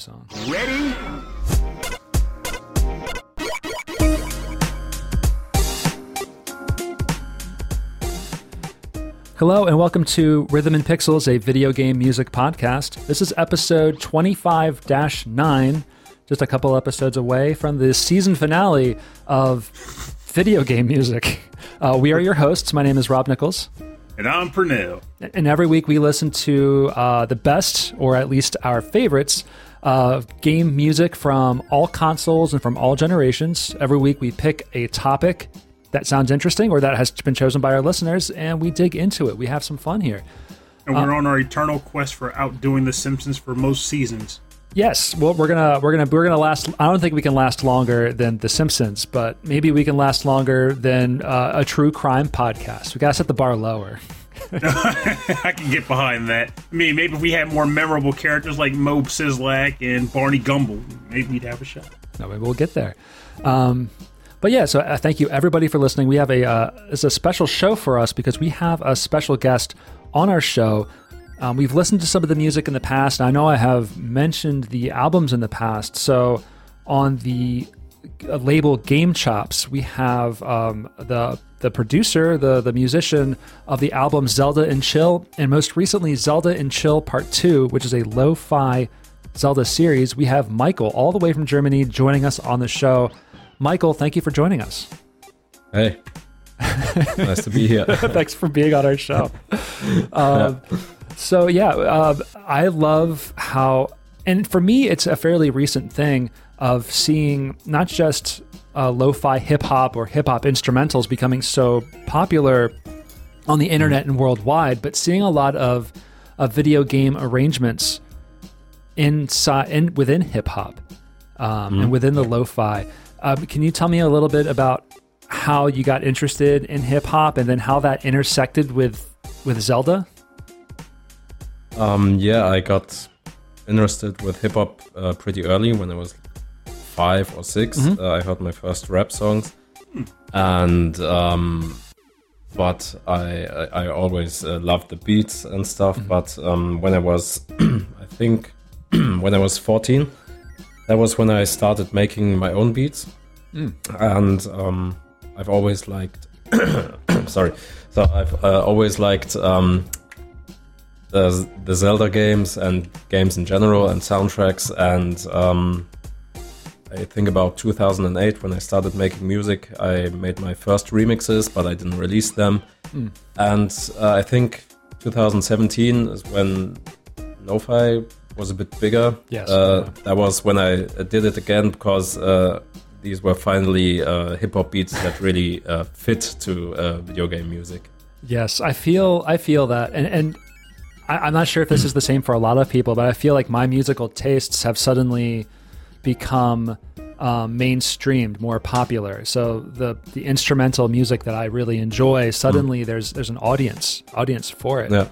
song. Ready? Hello and welcome to Rhythm and Pixels, a video game music podcast. This is episode 25 9, just a couple episodes away from the season finale of video game music. Uh, we are your hosts. My name is Rob Nichols. And I'm Pernell. And every week we listen to uh, the best, or at least our favorites, uh, game music from all consoles and from all generations. Every week we pick a topic that sounds interesting or that has been chosen by our listeners, and we dig into it. We have some fun here. And we're uh, on our eternal quest for outdoing The Simpsons for most seasons. Yes, well, we're gonna we're gonna we're gonna last. I don't think we can last longer than The Simpsons, but maybe we can last longer than uh, a true crime podcast. We gotta set the bar lower. I can get behind that. I mean, maybe if we had more memorable characters like Moe Szyslak and Barney Gumble, maybe we'd have a shot. No, maybe we'll get there. Um, but yeah, so uh, thank you everybody for listening. We have a uh, it's a special show for us because we have a special guest on our show. Um, we've listened to some of the music in the past. I know I have mentioned the albums in the past. So on the uh, label Game Chops, we have um, the the producer, the the musician of the album Zelda and Chill, and most recently Zelda and Chill Part Two, which is a lo-fi Zelda series. We have Michael all the way from Germany joining us on the show. Michael, thank you for joining us. Hey, nice to be here. Thanks for being on our show. Um, so yeah, uh, I love how, and for me, it's a fairly recent thing of seeing not just uh, lo-fi hip hop or hip hop instrumentals becoming so popular on the internet and worldwide, but seeing a lot of, of video game arrangements inside in within hip hop um, mm and within the lo-fi. Um, can you tell me a little bit about how you got interested in hip hop and then how that intersected with with Zelda? Um, yeah, I got interested with hip hop uh, pretty early when I was five or 6 mm-hmm. uh, I heard my first rap songs, and um, but I I, I always uh, loved the beats and stuff. Mm-hmm. But um, when I was, I think, when I was fourteen, that was when I started making my own beats, mm. and um, I've always liked. sorry, so I've uh, always liked um, the the Zelda games and games in general and soundtracks and um, I think about 2008 when I started making music. I made my first remixes, but I didn't release them. Mm. And uh, I think 2017 is when lo-fi was a bit bigger. Yes, uh, that was when I did it again because uh, these were finally uh, hip hop beats that really uh, fit to uh, video game music. Yes, I feel I feel that, and and I, am not sure if this is the same for a lot of people, but I feel like my musical tastes have suddenly become um, mainstreamed, more popular. So the the instrumental music that I really enjoy, suddenly mm. there's there's an audience audience for it. Yeah.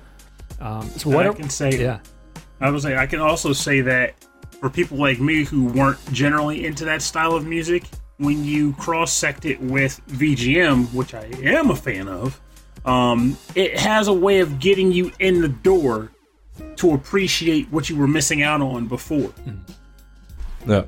Um, so what I can say, yeah, I was say I can also say that for people like me who weren't generally into that style of music, when you cross sect it with VGM, which I am a fan of, um, it has a way of getting you in the door to appreciate what you were missing out on before. Mm. Yeah.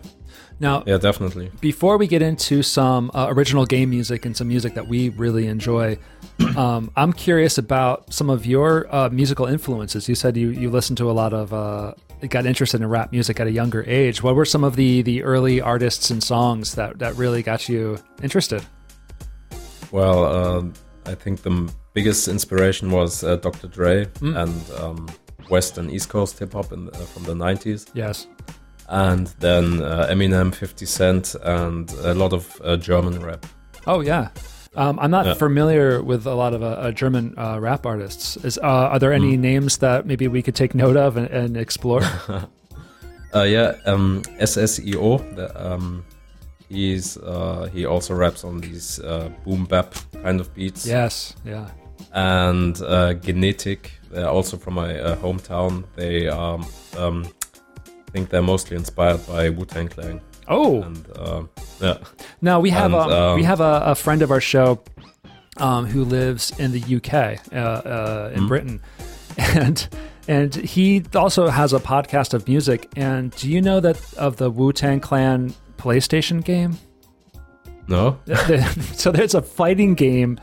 Now, yeah, definitely. Before we get into some uh, original game music and some music that we really enjoy, um, I'm curious about some of your uh, musical influences. You said you you listened to a lot of, uh, got interested in rap music at a younger age. What were some of the the early artists and songs that that really got you interested? Well, uh, I think the biggest inspiration was uh, Dr. Dre mm. and um, West and East Coast hip hop uh, from the 90s. Yes and then uh, Eminem, 50 Cent, and a lot of uh, German rap. Oh yeah, um, I'm not yeah. familiar with a lot of uh, German uh, rap artists. Is uh, are there any mm. names that maybe we could take note of and, and explore? Uh, yeah, um, SSEO. The, um, he's he also raps on these boom bap kind of beats. Yes, yeah. And Genetikk, also from my hometown. They um, um I think they're mostly inspired by Wu Tang Clan. Oh, and, uh, yeah. Now we have and, um, we have a, a, friend of our show um, who lives in the UK, uh, uh, in mm-hmm. Britain, and and he also has a podcast of music. And do you know that of the Wu Tang Clan PlayStation game? No. so there's a fighting game,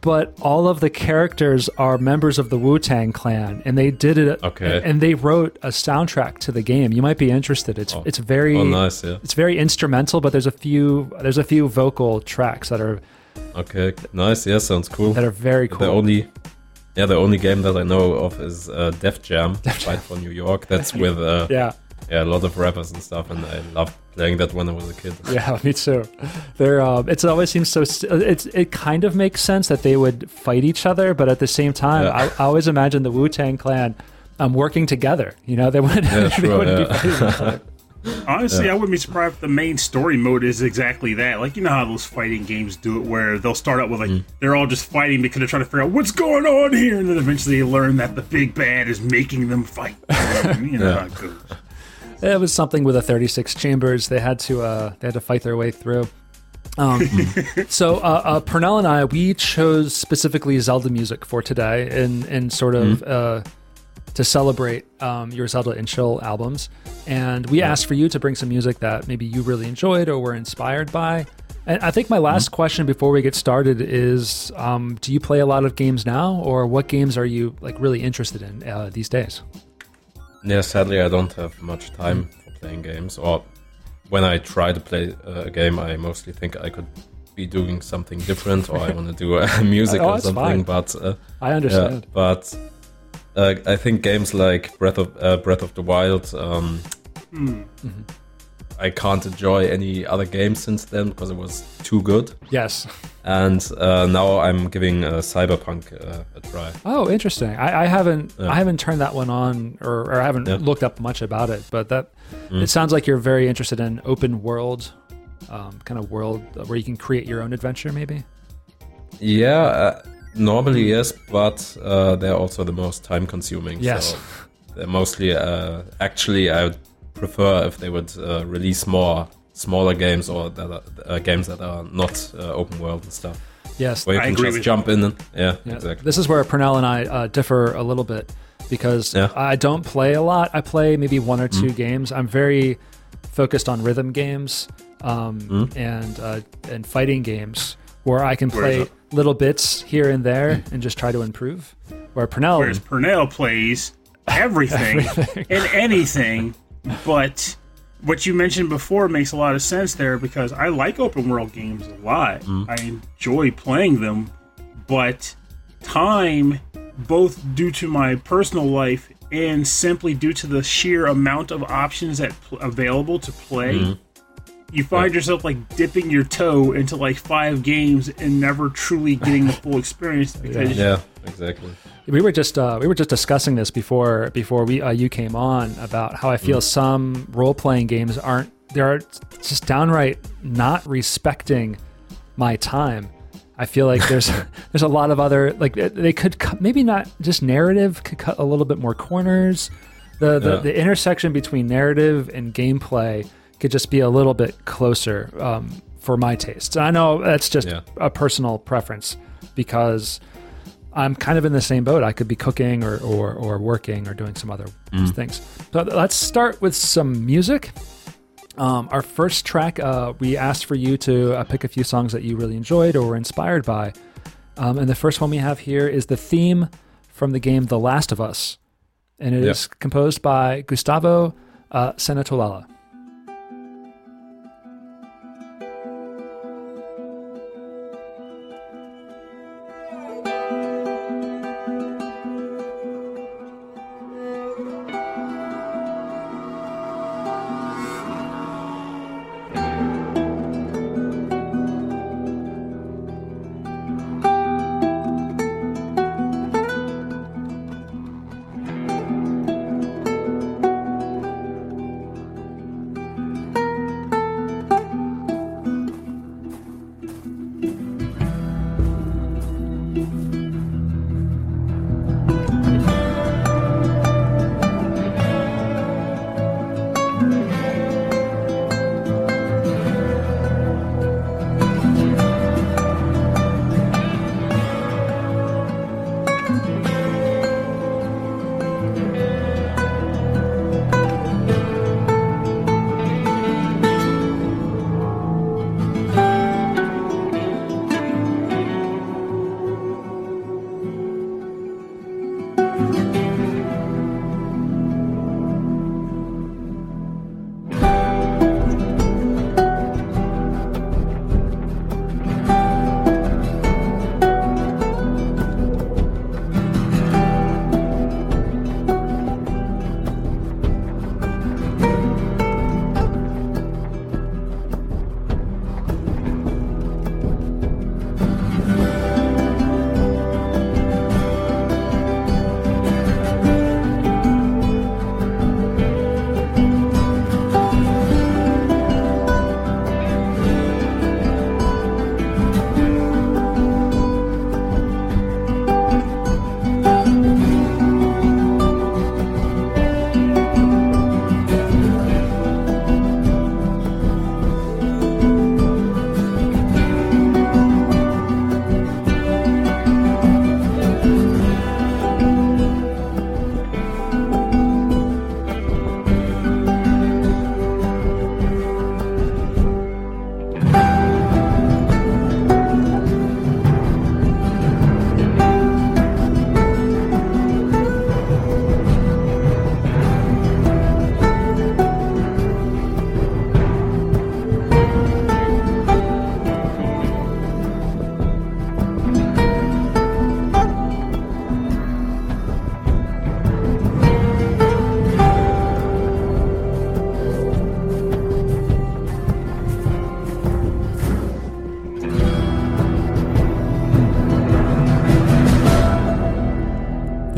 but all of the characters are members of the Wu Tang Clan, and they did it. Okay. And they wrote a soundtrack to the game. You might be interested. It's oh. it's very oh, nice, yeah. It's very instrumental, but there's a few there's a few vocal tracks that are okay. Nice. Yeah, sounds cool. That are very cool. The only yeah, the only game that I know of is uh, Def Jam, Def Fight for New York. That's with uh, yeah yeah, a lot of rappers and stuff, and I loved playing that when I was a kid. Yeah, me too. There, um, it always seems so. St- it's it kind of makes sense that they would fight each other, but at the same time, yeah. I, I, always imagine the Wu Tang Clan um, working together. You know, they would yeah, sure, they wouldn't yeah. be fighting Honestly, yeah. I wouldn't be surprised if the main story mode is exactly that. Like you know how those fighting games do it, where they'll start out with like mm. they're all just fighting because they're trying to figure out what's going on here, and then eventually they learn that the big bad is making them fight. you know how it goes. It was something with a 36 chambers. They had to uh, they had to fight their way through. Um, so uh, uh, Pernell and I we chose specifically Zelda music for today, and and sort of mm uh, to celebrate um, your Zelda and Chill albums. And we asked for you to bring some music that maybe you really enjoyed or were inspired by. And I think my last mm question before we get started is: um, Do you play a lot of games now, or what games are you like really interested in uh, these days? Yeah, sadly, I don't have much time for playing games. Or when I try to play a game, I mostly think I could be doing something different, or I want to do a music oh, or something. Fine. But uh, I understand. Yeah, but uh, I think games like Breath of uh, Breath of the Wild. Um, mm. mm-hmm. I can't enjoy any other games since then because it was too good. Yes. And uh, now I'm giving uh, Cyberpunk uh, a try. Oh, interesting. I, I haven't yeah. I haven't turned that one on or, or I haven't yeah. looked up much about it, but that mm. it sounds like you're very interested in open world, um, kind of world where you can create your own adventure, maybe. Yeah, uh, normally yes, but uh, they're also the most time consuming. Yes. So mostly uh, actually I prefer if they would uh, release more smaller games or that are, uh, games that are not uh, open world and stuff. Yes, where you I can just jump in. And, yeah, yeah, exactly. This is where Pernell and I uh, differ a little bit because yeah. I don't play a lot. I play maybe one or two mm. games. I'm very focused on rhythm games um, mm. and uh, and fighting games where I can play little bits here and there and just try to improve. Where Pernell, whereas Pernell plays everything, everything. and anything but what you mentioned before makes a lot of sense there because I like open world games a lot. Mm. I enjoy playing them, but time, both due to my personal life and simply due to the sheer amount of options that pl- available to play, mm. you find yeah. yourself like dipping your toe into like five games and never truly getting the full experience because yeah, yeah exactly we were just uh, we were just discussing this before before we uh, you came on about how I feel mm. some role playing games aren't they're just downright not respecting my time. I feel like there's there's a lot of other like they could cut, maybe not just narrative could cut a little bit more corners. The the, yeah. the intersection between narrative and gameplay could just be a little bit closer um, for my taste. I know that's just yeah. a personal preference because I'm kind of in the same boat. I could be cooking or, or, or working or doing some other mm. things. So let's start with some music. Um, our first track, uh, we asked for you to uh, pick a few songs that you really enjoyed or were inspired by. Um, and the first one we have here is the theme from the game The Last of Us. And it is composed by Gustavo uh, Santaolalla.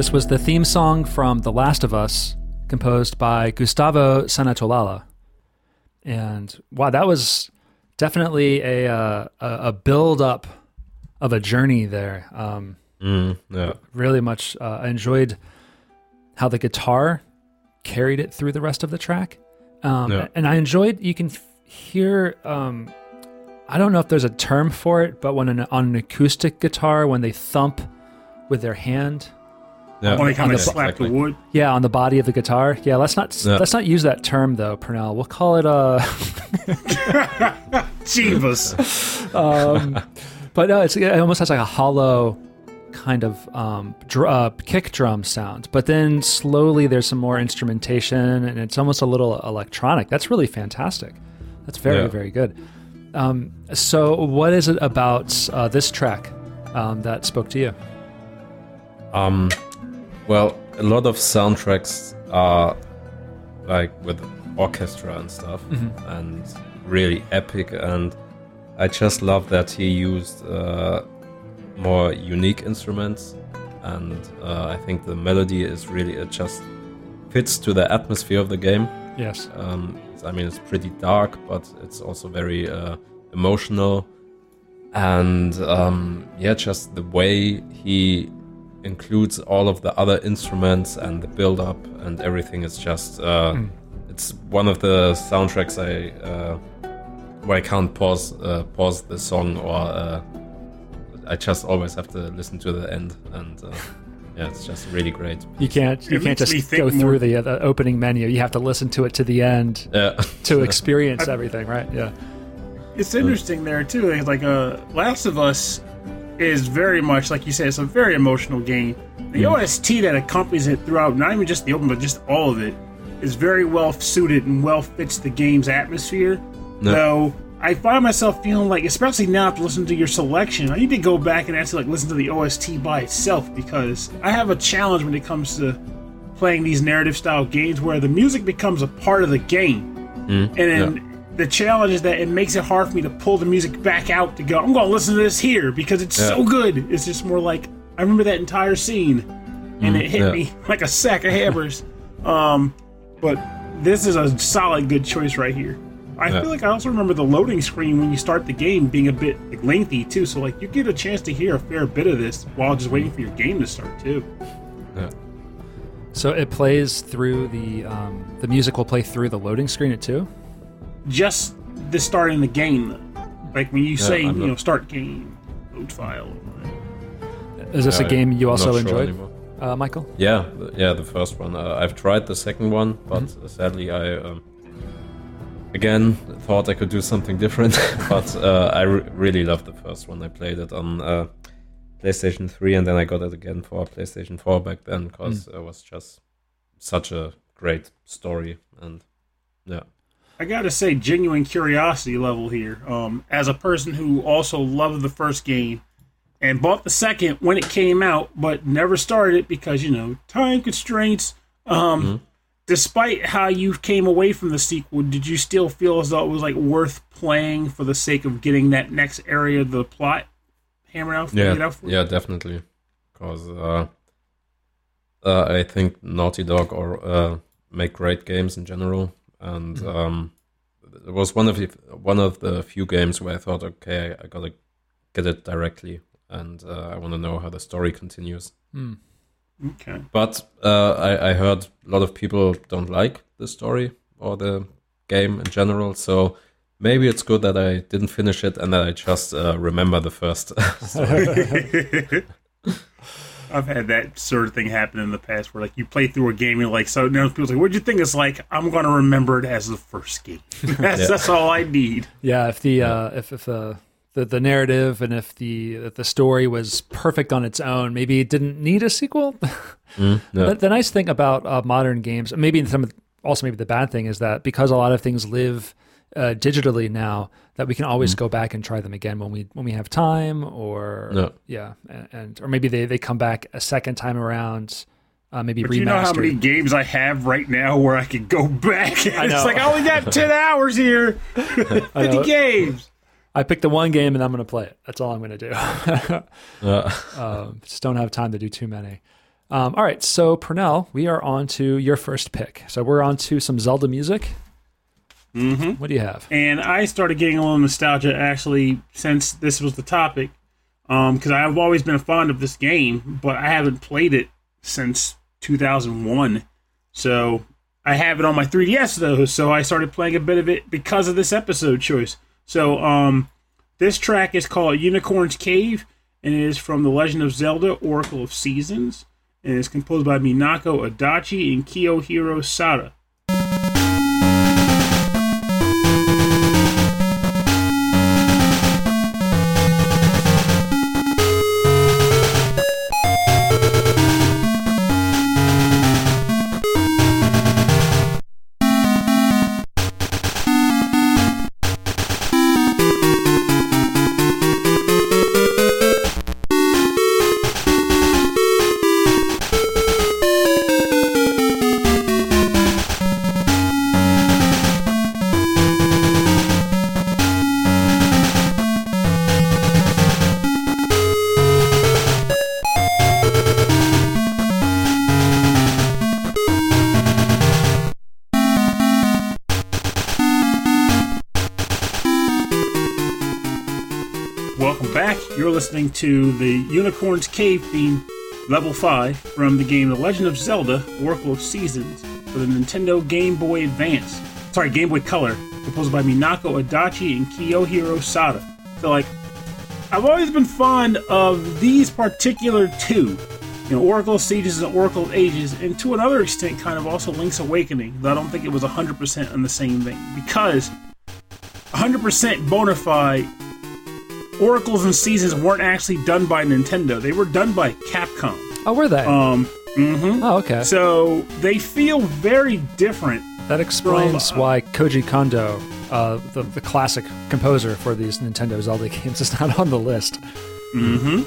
This was the theme song from The Last of Us, composed by Gustavo Santaolalla. And wow, that was definitely a uh, a build up of a journey there. Um, mm, yeah. Really much. Uh, I enjoyed how the guitar carried it through the rest of the track, um, yeah. and I enjoyed. You can hear. Um, I don't know if there's a term for it, but when an, on an acoustic guitar, when they thump with their hand yeah. When they kind of slap the wood. Yeah, on the body of the guitar. Yeah, let's not yeah. let's not use that term though, Pernell. We'll call it uh Jeebus. um, but no, it's, it almost has like a hollow kind of um, dr- uh, kick drum sound. But then slowly there's some more instrumentation and it's almost a little electronic. That's really fantastic. That's very, yeah. very good. Um, so, what is it about uh, this track um, that spoke to you? Um, well, a lot of soundtracks are like with orchestra and stuff, mm-hmm. and really epic. And I just love that he used uh, more unique instruments, and uh, I think the melody is really it just fits to the atmosphere of the game. Yes. Um, I mean, it's pretty dark, but it's also very uh, emotional, and um, yeah, just the way he includes all of the other instruments and the build up and everything. Is just uh, mm. it's one of the soundtracks I uh, where I can't pause uh, pause the song or uh, I just always have to listen to the end and uh, yeah it's just really great. You can't you it can't just go through the, uh, the, opening menu. You have to listen to it to the end yeah. to experience everything right? Yeah. It's interesting there too. Like uh Last of Us is very much like you said. It's a very emotional game. The mm. OST that accompanies it throughout, not even just the open, but just all of it, is very well suited and well fits the game's atmosphere. No. Though I find myself feeling like, especially now after listening to your selection, I need to go back and actually like listen to the OST by itself because I have a challenge when it comes to playing these narrative style games where the music becomes a part of the game, mm. and then. Yeah the challenge is that it makes it hard for me to pull the music back out to go. I'm going to listen to this here because it's yeah. so good. It's just more like I remember that entire scene, and mm, it hit yeah. me like a sack of hammers. um, but this is a solid, good choice right here. I yeah. feel like I also remember the loading screen when you start the game being a bit like, lengthy too. So like you get a chance to hear a fair bit of this while just waiting for your game to start too. Yeah. So it plays through the um, the music will play through the loading screen at two just the starting the game. Like when you say, you know, start game, load file. Is this yeah, a game you also enjoyed, uh, Michael? Yeah, yeah, the first one. Uh, I've tried the second one, but mm-hmm. sadly, I um, again thought I could do something different. but uh, I re- really loved the first one. I played it on uh, PlayStation 3, and then I got it again for PlayStation 4 back then because mm. it was just such a great story and yeah. I gotta say, genuine curiosity level here. Um, as a person who also loved the first game and bought the second when it came out, but never started it because you know time constraints. Um, mm-hmm. Despite how you came away from the sequel, did you still feel as though it was like worth playing for the sake of getting that next area of the plot hammered out? Yeah, out yeah, definitely. Because uh, uh, I think Naughty Dog or uh, make great games in general and mm-hmm. um, it was one of the one of the few games where I thought, okay, I gotta get it directly, and uh, I want to know how the story continues. Mm. Okay, but uh, I, I heard a lot of people don't like the story or the game in general, so maybe it's good that I didn't finish it and that I just uh, remember the first story. I've had that sort of thing happen in the past where like you play through a game and you're like, so now people like, what'd you think? It's like I'm gonna remember it as the first game. that's yeah. that's all I need. Yeah, if the uh, if if uh, the the narrative and if the if the story was perfect on its own, maybe it didn't need a sequel. Mm, yeah. the, the, nice thing about uh, modern games, maybe some also maybe the bad thing is that because a lot of things live uh, digitally now that we can always mm go back and try them again when we when we have time or no. yeah and, and, or maybe they, they come back a second time around uh, maybe but remastered. you know how many games I have right now where I can go back it's like I only got 10 hours here 50 games I picked the one game and I'm going to play it that's all I'm going to do uh. um, just don't have time to do too many Um, all right, so Pernell, we are on to your first pick. So we're on to some Zelda music. Mm-hmm. What do you have? And I started getting a little nostalgia actually since this was the topic, because um, I've always been fond of this game, but I haven't played it since 2001. So I have it on my 3DS though, so I started playing a bit of it because of this episode choice. So um, this track is called Unicorn's Cave, and it is from The Legend of Zelda: Oracle of Seasons, and it's composed by Minako Adachi and Kiyohiro Sada. To the Unicorn's Cave theme level 5 from the game The Legend of Zelda Oracle of Seasons for the Nintendo Game Boy Advance. Sorry, Game Boy Color, composed by Minako Adachi and Kiyohiro Sada. So, like, I've always been fond of these particular two. You know, Oracle of Seasons and Oracle of Ages, and to another extent, kind of also Link's Awakening, though I don't think it was 100% on the same thing. Because 100% bona fide Oracles and Seasons weren't actually done by Nintendo. They were done by Capcom. Oh, were they? Um. Mm-hmm. Oh, okay. So they feel very different. That explains from, uh, why Koji Kondo, uh, the the classic composer for these Nintendo Zelda games, is not on the list. Mm-hmm.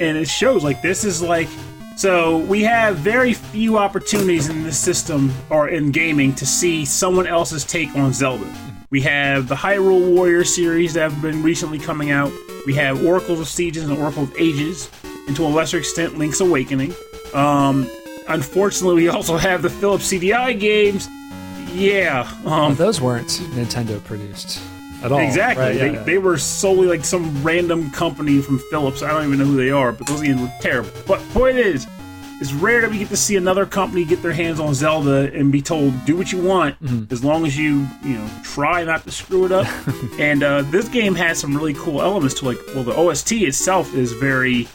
And it shows like this is like so we have very few opportunities in this system or in gaming to see someone else's take on Zelda. We have the Hyrule Warrior series that have been recently coming out. We have Oracles of Seasons and Oracle of Ages, and to a lesser extent, Link's Awakening. Um, unfortunately, we also have the Philips CDI games. Yeah. Um, those weren't Nintendo produced at all. Exactly. Right? Yeah, they, yeah. they were solely like some random company from Philips. I don't even know who they are, but those games were terrible. But point is, it's rare that we get to see another company get their hands on Zelda and be told, "Do what you want, mm-hmm. as long as you, you know, try not to screw it up." and uh, this game has some really cool elements to like. Well, the OST itself is very.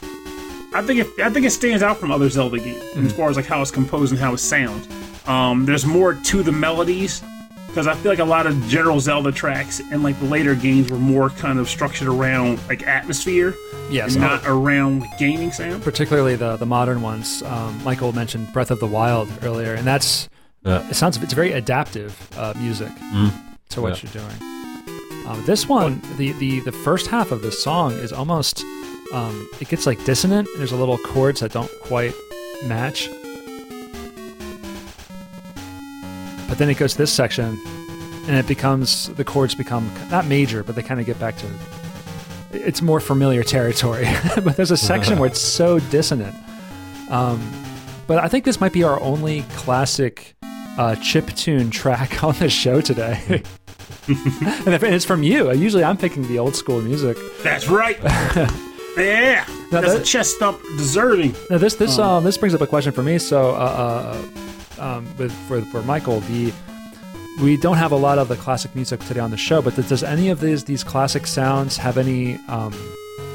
I think it, I think it stands out from other Zelda games mm-hmm. as far as like how it's composed and how it sounds. Um, there's more to the melodies because I feel like a lot of general Zelda tracks and like the later games were more kind of structured around like atmosphere, yes, and not around like, gaming sound. Particularly the the modern ones. Um, Michael mentioned Breath of the Wild earlier, and that's yeah. it sounds it's very adaptive uh, music mm. to what yeah. you're doing. Um, this one, the, the the first half of this song is almost um, it gets like dissonant. There's a little chords that don't quite match But then it goes to this section, and it becomes the chords become not major, but they kind of get back to it's more familiar territory. but there's a section where it's so dissonant. Um, but I think this might be our only classic uh, chip tune track on the show today. and it's from you. Usually I'm picking the old school music. That's right. yeah, now that's that, a chest thump deserving. Now this this um, um, this brings up a question for me. So uh, uh, um, with for for Michael, the we don't have a lot of the classic music today on the show, but does any of these these classic sounds have any? Um,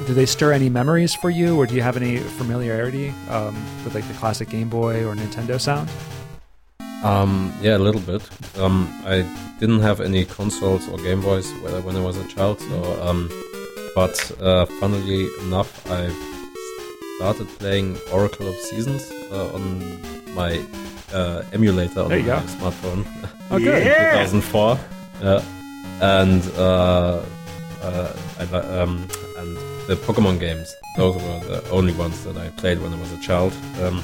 do they stir any memories for you, or do you have any familiarity um, with like the classic Game Boy or Nintendo sound? Um, yeah, a little bit. Um, I didn't have any consoles or Game Boys when I was a child, so um, but uh, funnily enough, I started playing Oracle of Seasons uh, on my uh, emulator on my go. smartphone. Oh. Yeah. 2004. Yeah. And uh, uh, I, um, and the Pokemon games. Those were the only ones that I played when I was a child. Um,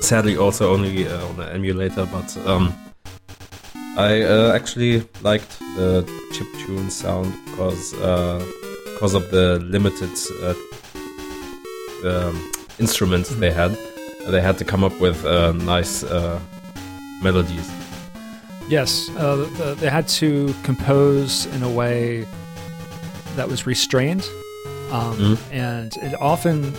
sadly, also only uh, on the emulator, but um, I uh, actually liked the chip tune sound because uh, because of the limited uh, um, instruments mm-hmm. they had they had to come up with uh, nice uh, melodies. Yes, uh, the, they had to compose in a way that was restrained, um, mm-hmm. and it often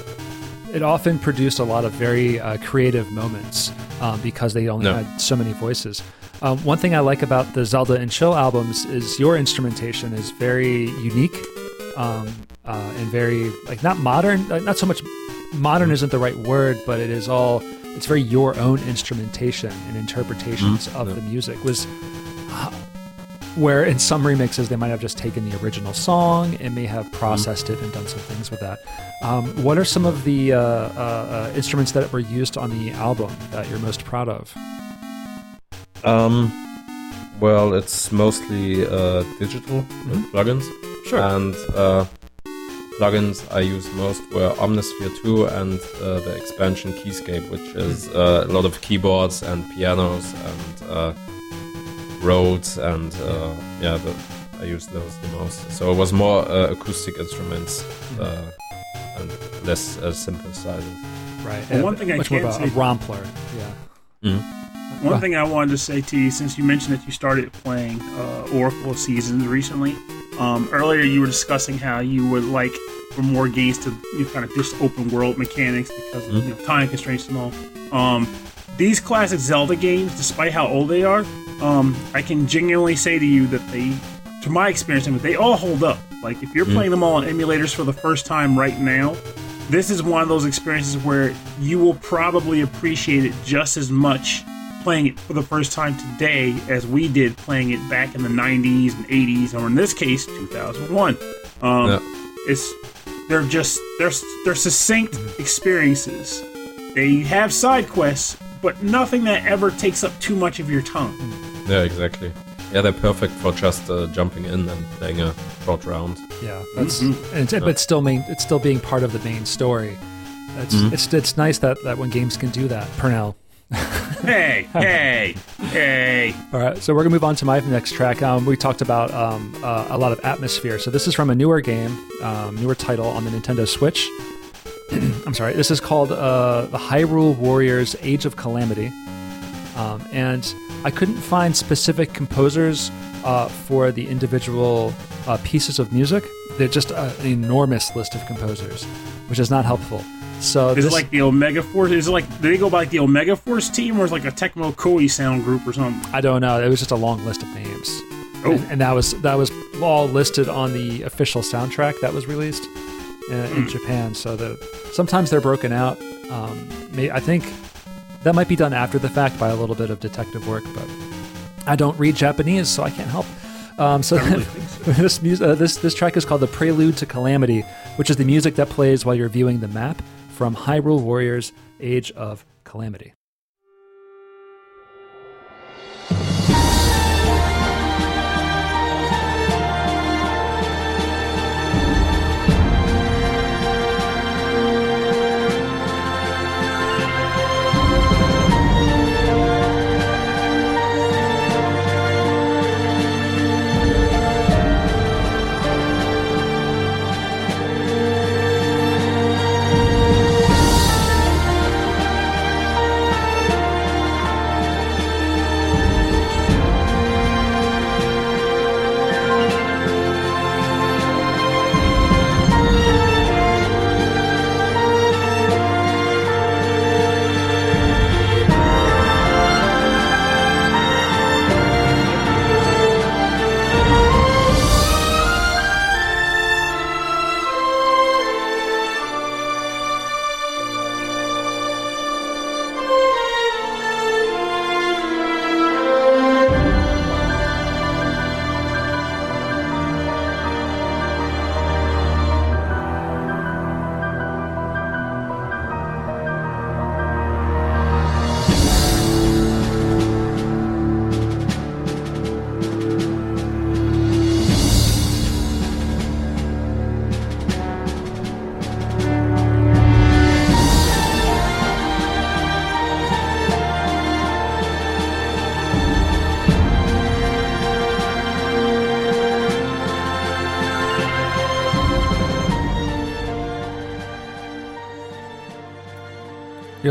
it often produced a lot of very uh, creative moments um, because they only no. had so many voices. Um, one thing I like about the Zelda and Chill albums is your instrumentation is very unique um, uh, and very like not modern, not so much modern isn't the right word, but it is all it's very your own instrumentation and interpretations mm-hmm. of yeah. the music was where in some remixes they might have just taken the original song and may have processed mm-hmm. it and done some things with that. Um, what are some of the uh, uh, uh, instruments that were used on the album that you're most proud of? Um, well, it's mostly uh, digital mm-hmm. plugins. Sure. And uh, plugins I use most were Omnisphere 2 and uh, the expansion Keyscape, which is uh, a lot of keyboards and pianos and uh, Rhodes and uh, yeah, the, I used those the most. So it was more uh, acoustic instruments mm-hmm. uh, and less synthesizers. Right. Well, one thing I much can say, a rompler. Yeah. Mm-hmm. One thing I wanted to say to you, since you mentioned that you started playing Oracle Seasons recently, um, earlier, you were discussing how you would like for more games to you know, kind of just open world mechanics because of mm-hmm. you know, time constraints and all. Um, these classic Zelda games, despite how old they are, um, I can genuinely say to you that they, to my experience, they all hold up. Like if you're mm-hmm. playing them all on emulators for the first time right now, this is one of those experiences where you will probably appreciate it just as much playing it for the first time today as we did playing it back in the 90s and 80s, or in this case, 2001. Um, yeah. It's they're just they're they're succinct experiences. They have side quests, but nothing that ever takes up too much of your time. Yeah, exactly. Yeah, they're perfect for just uh, jumping in and playing a short round. Yeah, that's mm-hmm. it's, but still main, it's still being part of the main story. It's, mm-hmm. it's it's nice that, that when games can do that. Pernell, hey, hey, hey. All right, so we're gonna move on to my next track. Um, we talked about um, uh, a lot of atmosphere. So this is from a newer game, um, newer title on the Nintendo Switch. I'm sorry. This is called uh, the Hyrule Warriors: Age of Calamity, um, and I couldn't find specific composers uh, for the individual uh, pieces of music. They're just uh, an enormous list of composers, which is not helpful. So is this, it like the Omega Force? Is it like do they go by like the Omega Force team, or is it like a Tecmo Koei sound group or something? I don't know. It was just a long list of names. Oh. And, and that was that was all listed on the official soundtrack that was released in, in hmm. Japan. So the sometimes they're broken out. Um, may, I think that might be done after the fact by a little bit of detective work, but I don't read Japanese, so I can't help. Um, so, really so. this, music, uh, this this track is called "The Prelude to Calamity," which is the music that plays while you're viewing the map from Hyrule Warriors Age of Calamity.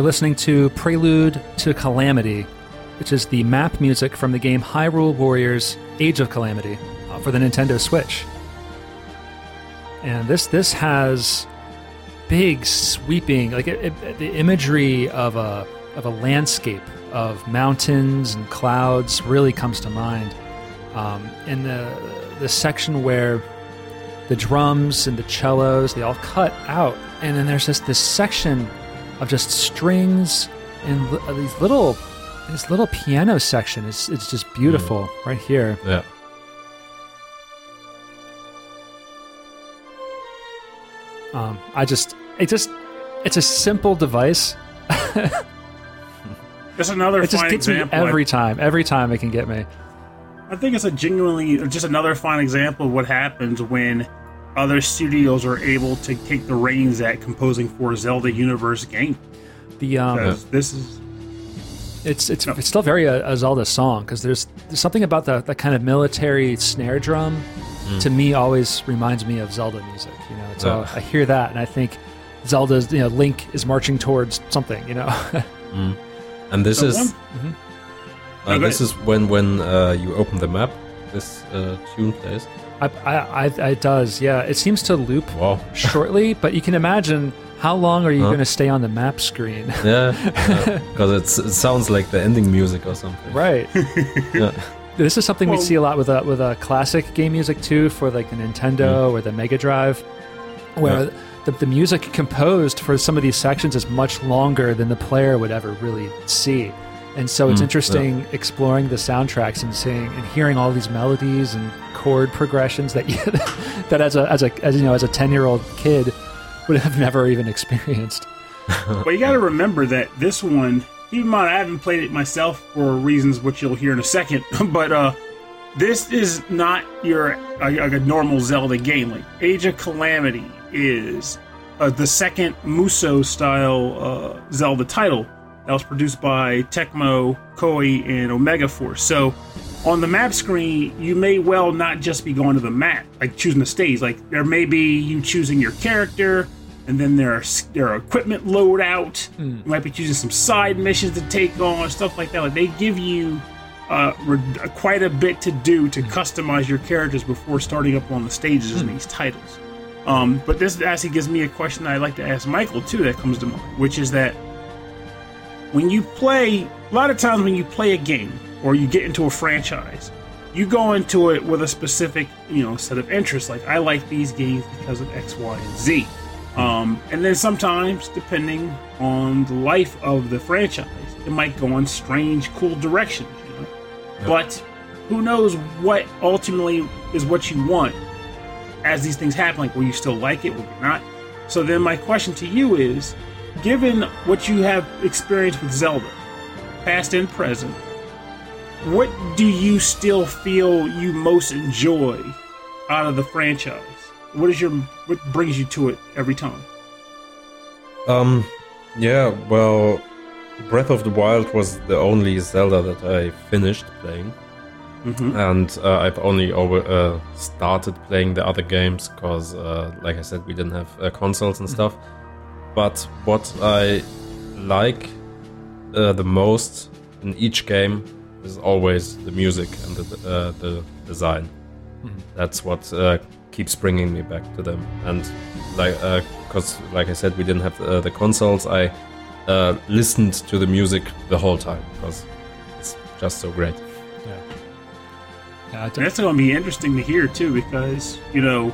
You're listening to Prelude to Calamity, which is the map music from the game Hyrule Warriors Age of Calamity uh, for the Nintendo Switch. And this this has big sweeping like it, it, the imagery of a of a landscape of mountains and clouds really comes to mind. Um, in the the section where the drums and the cellos they all cut out, and then there's just this section of just strings and li- uh, these little this little piano section is it's just beautiful mm. right here. Yeah. Um, I just it just it's a simple device. just another it just gets example. me every time. Every time it can get me. I think it's a genuinely just another fine example of what happens when other studios are able to take the reins at composing for a Zelda universe game. The um, this is it's it's no. it's still very a, a Zelda song because there's, there's something about the, the kind of military snare drum mm. to me always reminds me of Zelda music. You know, so yeah. I hear that and I think Zelda's you know Link is marching towards something. You know, mm. and this so is mm-hmm. uh, this is when when uh, you open the map. This uh, tune plays. I, I, I, it does, yeah. It seems to loop wow. shortly, but you can imagine how long are you huh? going to stay on the map screen? yeah, because yeah. it sounds like the ending music or something. Right. yeah. This is something well, we see a lot with a with a classic game music too, for like the Nintendo mm. or the Mega Drive, where yeah. the, the music composed for some of these sections is much longer than the player would ever really see. And so it's mm, interesting yeah. exploring the soundtracks and seeing and hearing all these melodies and chord progressions that you, that as a as a as you know as a ten year old kid would have never even experienced. well, you got to remember that this one. Keep in mind, I haven't played it myself for reasons which you'll hear in a second. But uh, this is not your a, a normal Zelda game. Like Age of Calamity is uh, the second Musou style uh, Zelda title that was produced by Tecmo, Koei, and Omega Force. So on the map screen, you may well not just be going to the map, like choosing the stage. Like there may be you choosing your character, and then there are, there are equipment loadout. Mm. You might be choosing some side missions to take on, stuff like that. Like they give you uh, re- quite a bit to do to mm. customize your characters before starting up on the stages mm. in hmm. these titles. Um, but this actually gives me a question I'd like to ask Michael too. That comes to mind, which is that when you play, a lot of times when you play a game or you get into a franchise, you go into it with a specific, you know, set of interests. Like I like these games because of X, Y, and Z. Um, and then sometimes, depending on the life of the franchise, it might go in strange, cool directions. You know? Yep. But who knows what ultimately is what you want as these things happen? Like, will you still like it? Will you not? So then, my question to you is given what you have experienced with Zelda, past and present, what do you still feel you most enjoy out of the franchise? What is your what brings you to it every time? Um, yeah, well, Breath of the Wild was the only Zelda that I finished playing, mm-hmm. and uh, I've only over uh, started playing the other games because, uh, like I said, we didn't have uh, consoles and mm-hmm. stuff. But what I like uh, the most in each game is always the music and the, uh, the design. Mm-hmm. That's what uh, keeps bringing me back to them. And like, because uh, like I said, we didn't have uh, the consoles. I uh, listened to the music the whole time because it's just so great. Yeah, yeah that's going to be interesting to hear too, because you know,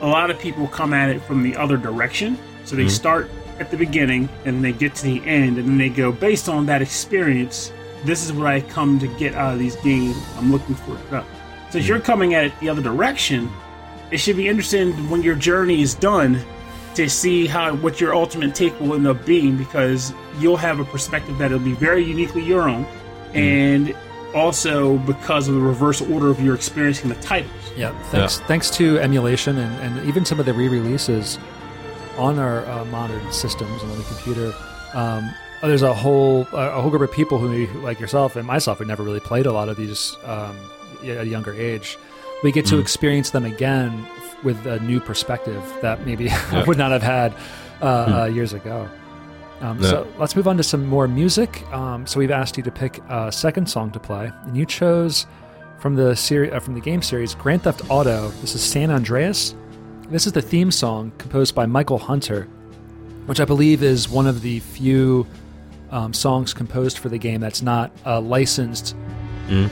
a lot of people come at it from the other direction so they mm-hmm. start at the beginning and they get to the end and then they go, based on that experience, this is what I come to get out of these games. I'm looking for it. So you're coming at it the other direction, it should be interesting when your journey is done to see how what your ultimate take will end up being because you'll have a perspective that'll be very uniquely your own mm-hmm. and also because of the reverse order of your experiencing the titles. Yeah, thanks yeah. thanks to emulation and, and even some of the re-releases on our uh, modern systems and on the computer. Um, there's a whole a whole group of people who, like yourself and myself, who never really played a lot of these um, at a younger age. We get to mm. experience them again with a new perspective that maybe yeah. I would not have had uh, mm. uh, years ago. Um, So let's move on to some more music. Um, so we've asked you to pick a second song to play, and you chose from the series uh, from the game series Grand Theft Auto. This is San Andreas. This is the theme song composed by Michael Hunter, which I believe is one of the few um, songs composed for the game that's not uh, licensed mm.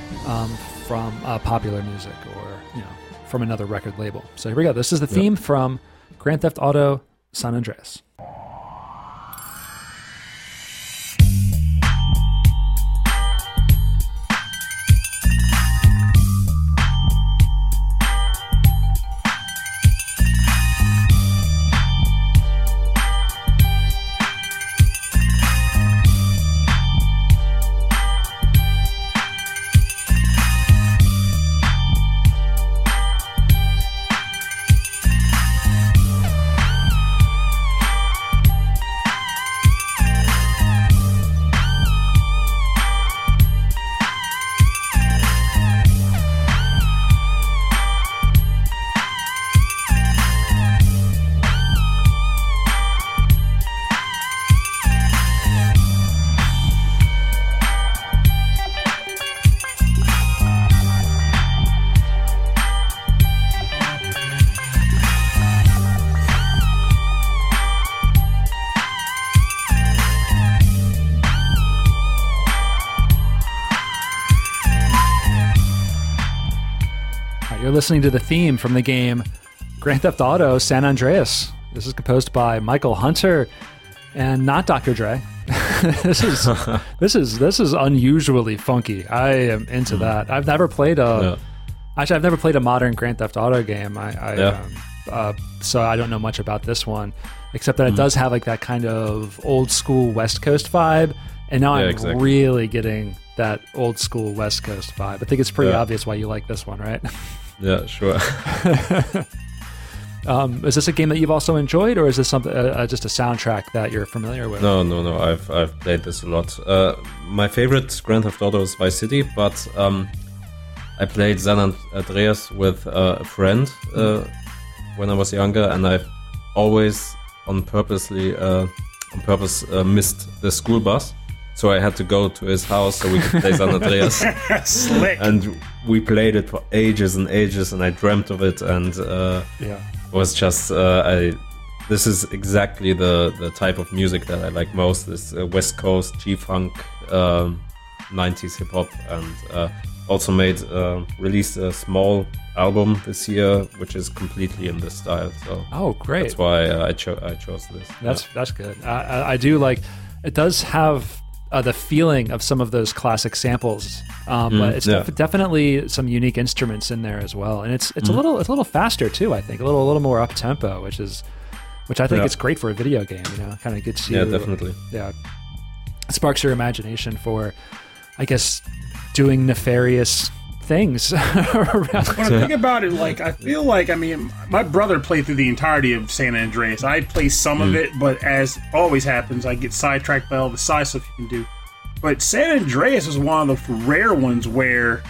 from uh, popular music or you know from another record label. So here we go. This is the theme yep. from Grand Theft Auto San Andreas. Listening to the theme from the game Grand Theft Auto San Andreas. This is composed by Michael Hunter and not Dr. Dre. this is this is this is unusually funky. I am into hmm. that. I've never played a yeah. actually I've never played a modern Grand Theft Auto game. I, I yeah. um, uh, so I don't know much about this one, except that it mm. does have like that kind of old school West Coast vibe. And now yeah, I'm exactly. really getting that old school West Coast vibe. I think it's pretty obvious why you like this one, right? Yeah, sure. um, is this a game that you've also enjoyed, or is this something uh, uh, just a soundtrack that you're familiar with? No, no, no. I've I've played this a lot. Uh, my favorite Grand Theft Auto is Vice City, but um, I played San Andreas with uh, a friend uh, when I was younger, and I've always on purposely uh, on purpose missed the school bus. So I had to go to his house so we could play San Andreas. Slick. And we played it for ages and ages, and I dreamt of it, and uh, yeah, was just uh, I. This is exactly the the type of music that I like most. This uh, West Coast G funk, um, 90s hip hop, and uh, also made uh, released a small album this year, which is completely in this style. So oh, great! That's why uh, I chose I chose this. That's yeah. that's good. I, I do like. It does have uh, the feeling of some of those classic samples. Um, mm, but it's yeah. def- definitely some unique instruments in there as well, and it's it's mm. a little it's a little faster too. I think a little a little more up tempo, which is which I think yeah. is great for a video game. You know, kind of gets you. Yeah, definitely. Yeah, sparks your imagination for, I guess, doing nefarious things. when I think about it, like I feel like I mean, my brother played through the entirety of San Andreas. I played some mm. of it, but as always happens, I get sidetracked by all the side stuff you can do. But San Andreas is one of the rare ones where,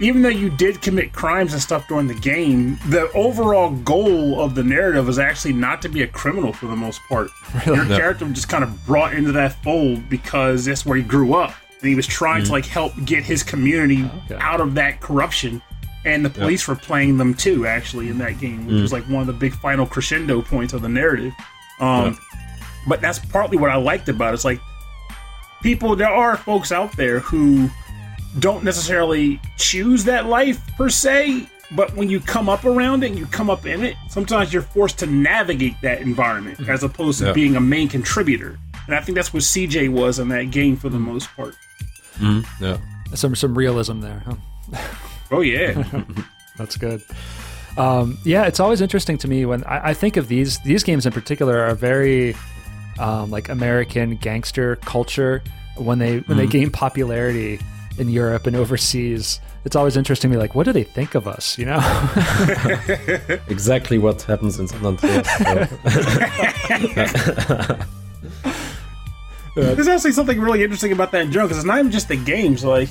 even though you did commit crimes and stuff during the game, the overall goal of the narrative is actually not to be a criminal for the most part. Really? Your no. character just kind of brought into that fold because that's where he grew up and he was trying mm. to like help get his community okay. out of that corruption. And the police were playing them too, actually, in that game, which mm. was like one of the big final crescendo points of the narrative. Um. But that's partly what I liked about it. It's like people, there are folks out there who don't necessarily choose that life per se, but when you come up around it and you come up in it, sometimes you're forced to navigate that environment mm-hmm. as opposed to being a main contributor. And I think that's what CJ was in that game for the most part. Mm, yeah. Some some realism there. Huh? oh yeah, that's good. Um, yeah, it's always interesting to me when I, I, think of these these games in particular are very um, like American gangster culture when they when mm. they mm-hmm. gain popularity in Europe and overseas. It's always interesting to me, like, what do they think of us? You know, exactly what happens in San Andreas. There's actually something really interesting about that joke because it's not even just the games, like,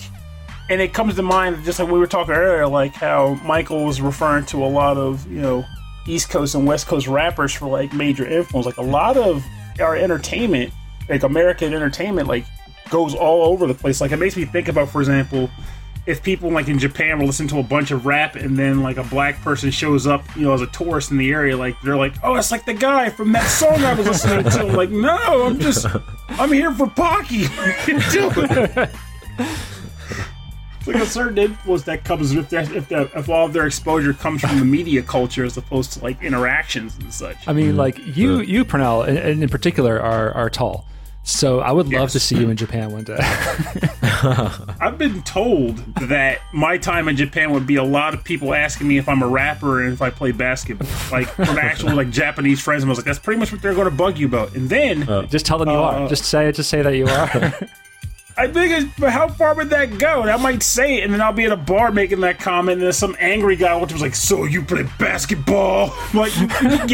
and it comes to mind just like we were talking earlier, like how Michael was referring to a lot of you know East Coast and West Coast rappers for like major influence. Like a lot of our entertainment like American entertainment like goes all over the place. Like it makes me think about, for example, if people like in Japan will listen to a bunch of rap and then like a black person shows up, you know, as a tourist in the area, like they're like, "Oh, it's like the guy from that song I was listening to." I'm like, no, I'm just, I'm here for Pocky. it's like a certain influence that comes if that, if that, if all of their exposure comes from the media culture as opposed to like interactions and such. I mean, mm. like you, you Pernell, and in particular, are are tall. So I would love yes. to see you in Japan one day. I've been told that my time in Japan would be a lot of people asking me if I'm a rapper and if I play basketball, like from actual like Japanese friends. And I was like, that's pretty much what they're going to bug you about. And then uh, just tell them you uh, are. Just say just say that you are. I think, but how far would that go? I might say it, and then I'll be at a bar making that comment, and then some angry guy which was like, "So you play basketball?" like,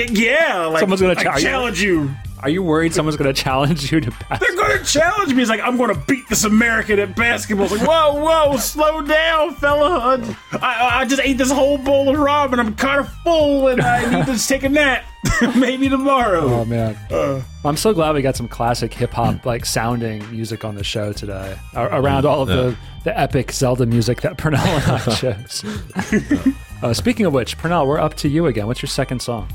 yeah, like someone's gonna challenge you. Are you worried someone's going to challenge you to basketball? They're going to challenge me. He's like, I'm going to beat this American at basketball. It's like, whoa, whoa, slow down, fella. I, I just ate this whole bowl of ramen. I'm kind of full and I need to take a nap. Maybe tomorrow. Oh, man. Uh, I'm so glad we got some classic hip hop, like sounding music on the show today around all of yeah. the, the epic Zelda music that Pernell and I chose. uh, speaking of which, Pernell, we're up to you again. What's your second song?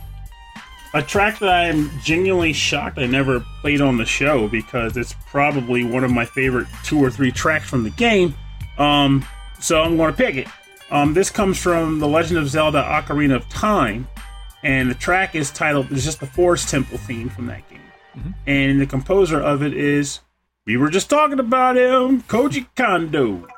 A track that I'm genuinely shocked I never played on the show because it's probably one of my favorite two or three tracks from the game. Um, so I'm going to pick it. Um, this comes from The Legend of Zelda Ocarina of Time, and the track is titled, it's just the Forest Temple theme from that game. Mm-hmm. And the composer of it is, we were just talking about him, Koji Kondo.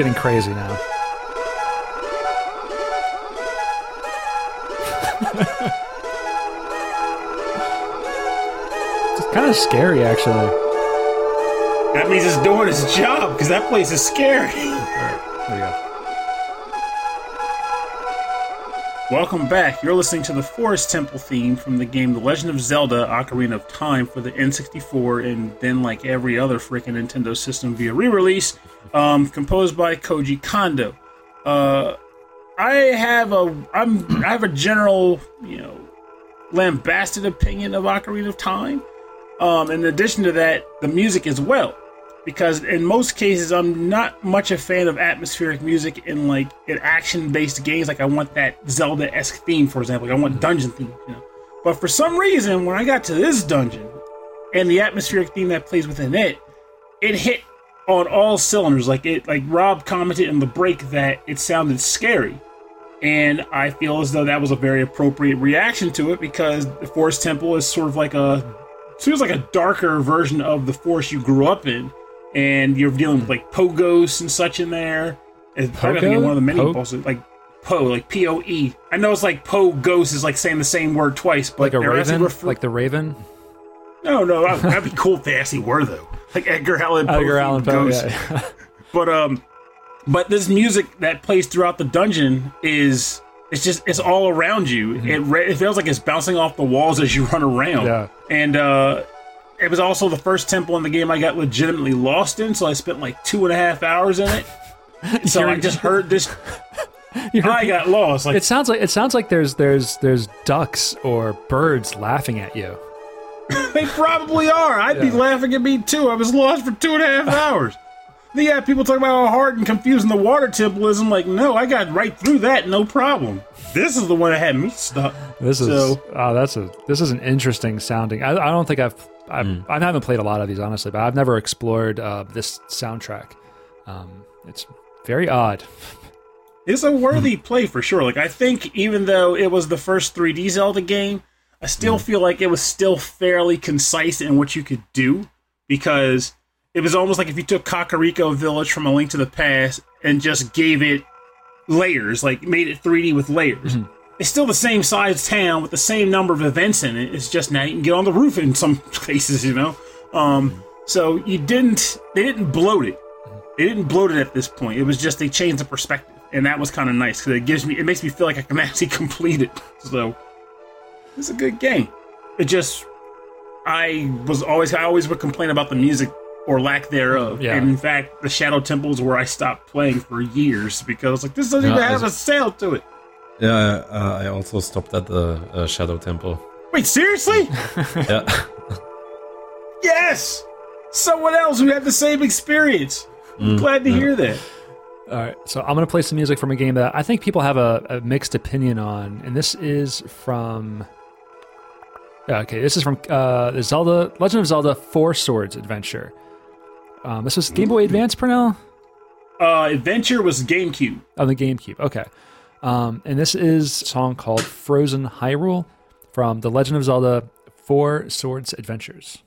Getting crazy now. it's kind of scary, actually. That means it's doing its job because that place is scary. Right, here we go. Welcome back. You're listening to the Forest Temple theme from the game The Legend of Zelda Ocarina of Time for the N64 and then, like every other freaking Nintendo system via re release, um, composed by Koji Kondo. Uh, I have a I'm I have a general, you know, lambasted opinion of Ocarina of Time. Um, in addition to that, the music as well because in most cases I'm not much a fan of atmospheric music in like in action-based games. Like I want that Zelda-esque theme, for example. Like I want mm-hmm. dungeon theme, you know. But for some reason, when I got to this dungeon and the atmospheric theme that plays within it, it hit on all cylinders. Like it, like Rob commented in the break that it sounded scary. And I feel as though that was a very appropriate reaction to it because the Forest Temple is sort of like a feels like a darker version of the forest you grew up in and you're dealing with like pogos and such in there. It's probably one of the many po- bosses, like po, like P O E. I know it's like po ghost is like saying the same word twice, but like a raven, refer- like the raven. No, no, that'd be cool if they actually were though, like Edgar Allan Poe. Edgar Allan Poe, yeah. but um, but this music that plays throughout the dungeon is it's just it's all around you. Mm-hmm. It it feels like it's bouncing off the walls as you run around. Yeah, and uh, it was also the first temple in the game I got legitimately lost in, so I spent like two and a half hours in it. So I just heard this. you I got lost. Like, it sounds like it sounds like there's there's there's ducks or birds laughing at you. they probably are. I'd yeah. be laughing at me too. I was lost for two and a half hours. yeah, people talk about how hard and confusing the water temple is. I'm like, no, I got right through that, no problem. This is the one that had me stuck. This so, is oh, that's a this is an interesting sounding. I, I don't think I've I've, mm. I haven't played a lot of these honestly, but I've never explored uh, this soundtrack. Um, it's very odd. It's a worthy play for sure. Like I think even though it was the first 3D Zelda game, I still mm. feel like it was still fairly concise in what you could do because it was almost like if you took Kakariko Village from A Link to the Past and just gave it layers, like made it 3D with layers. Mm-hmm. It's still the same size town with the same number of events in it. It's just now you can get on the roof in some places, you know. Um, so you didn't, they didn't bloat it. They didn't bloat it at this point. It was just they changed the perspective, and that was kind of nice because it gives me, it makes me feel like I can actually complete it. So it's a good game. It just, I was always, I always would complain about the music or lack thereof. Yeah. And in fact, the Shadow Temple is where I stopped playing for years because like this doesn't yeah, even have a sail to it. Yeah, uh, I also stopped at the uh, Shadow Temple. Wait, seriously? yeah. yes. Someone else who had the same experience. Mm, glad to yeah. hear that. All right, so I'm going to play some music from a game that I think people have a, a mixed opinion on, and this is from. Okay, this is from uh, the Zelda Legend of Zelda Four Swords Adventure. Um, this was Game Boy Advance, Pernell? Uh, Adventure was GameCube. Oh, the GameCube. Okay. Um, and this is a song called Frozen Hyrule from The Legend of Zelda Four Swords Adventures.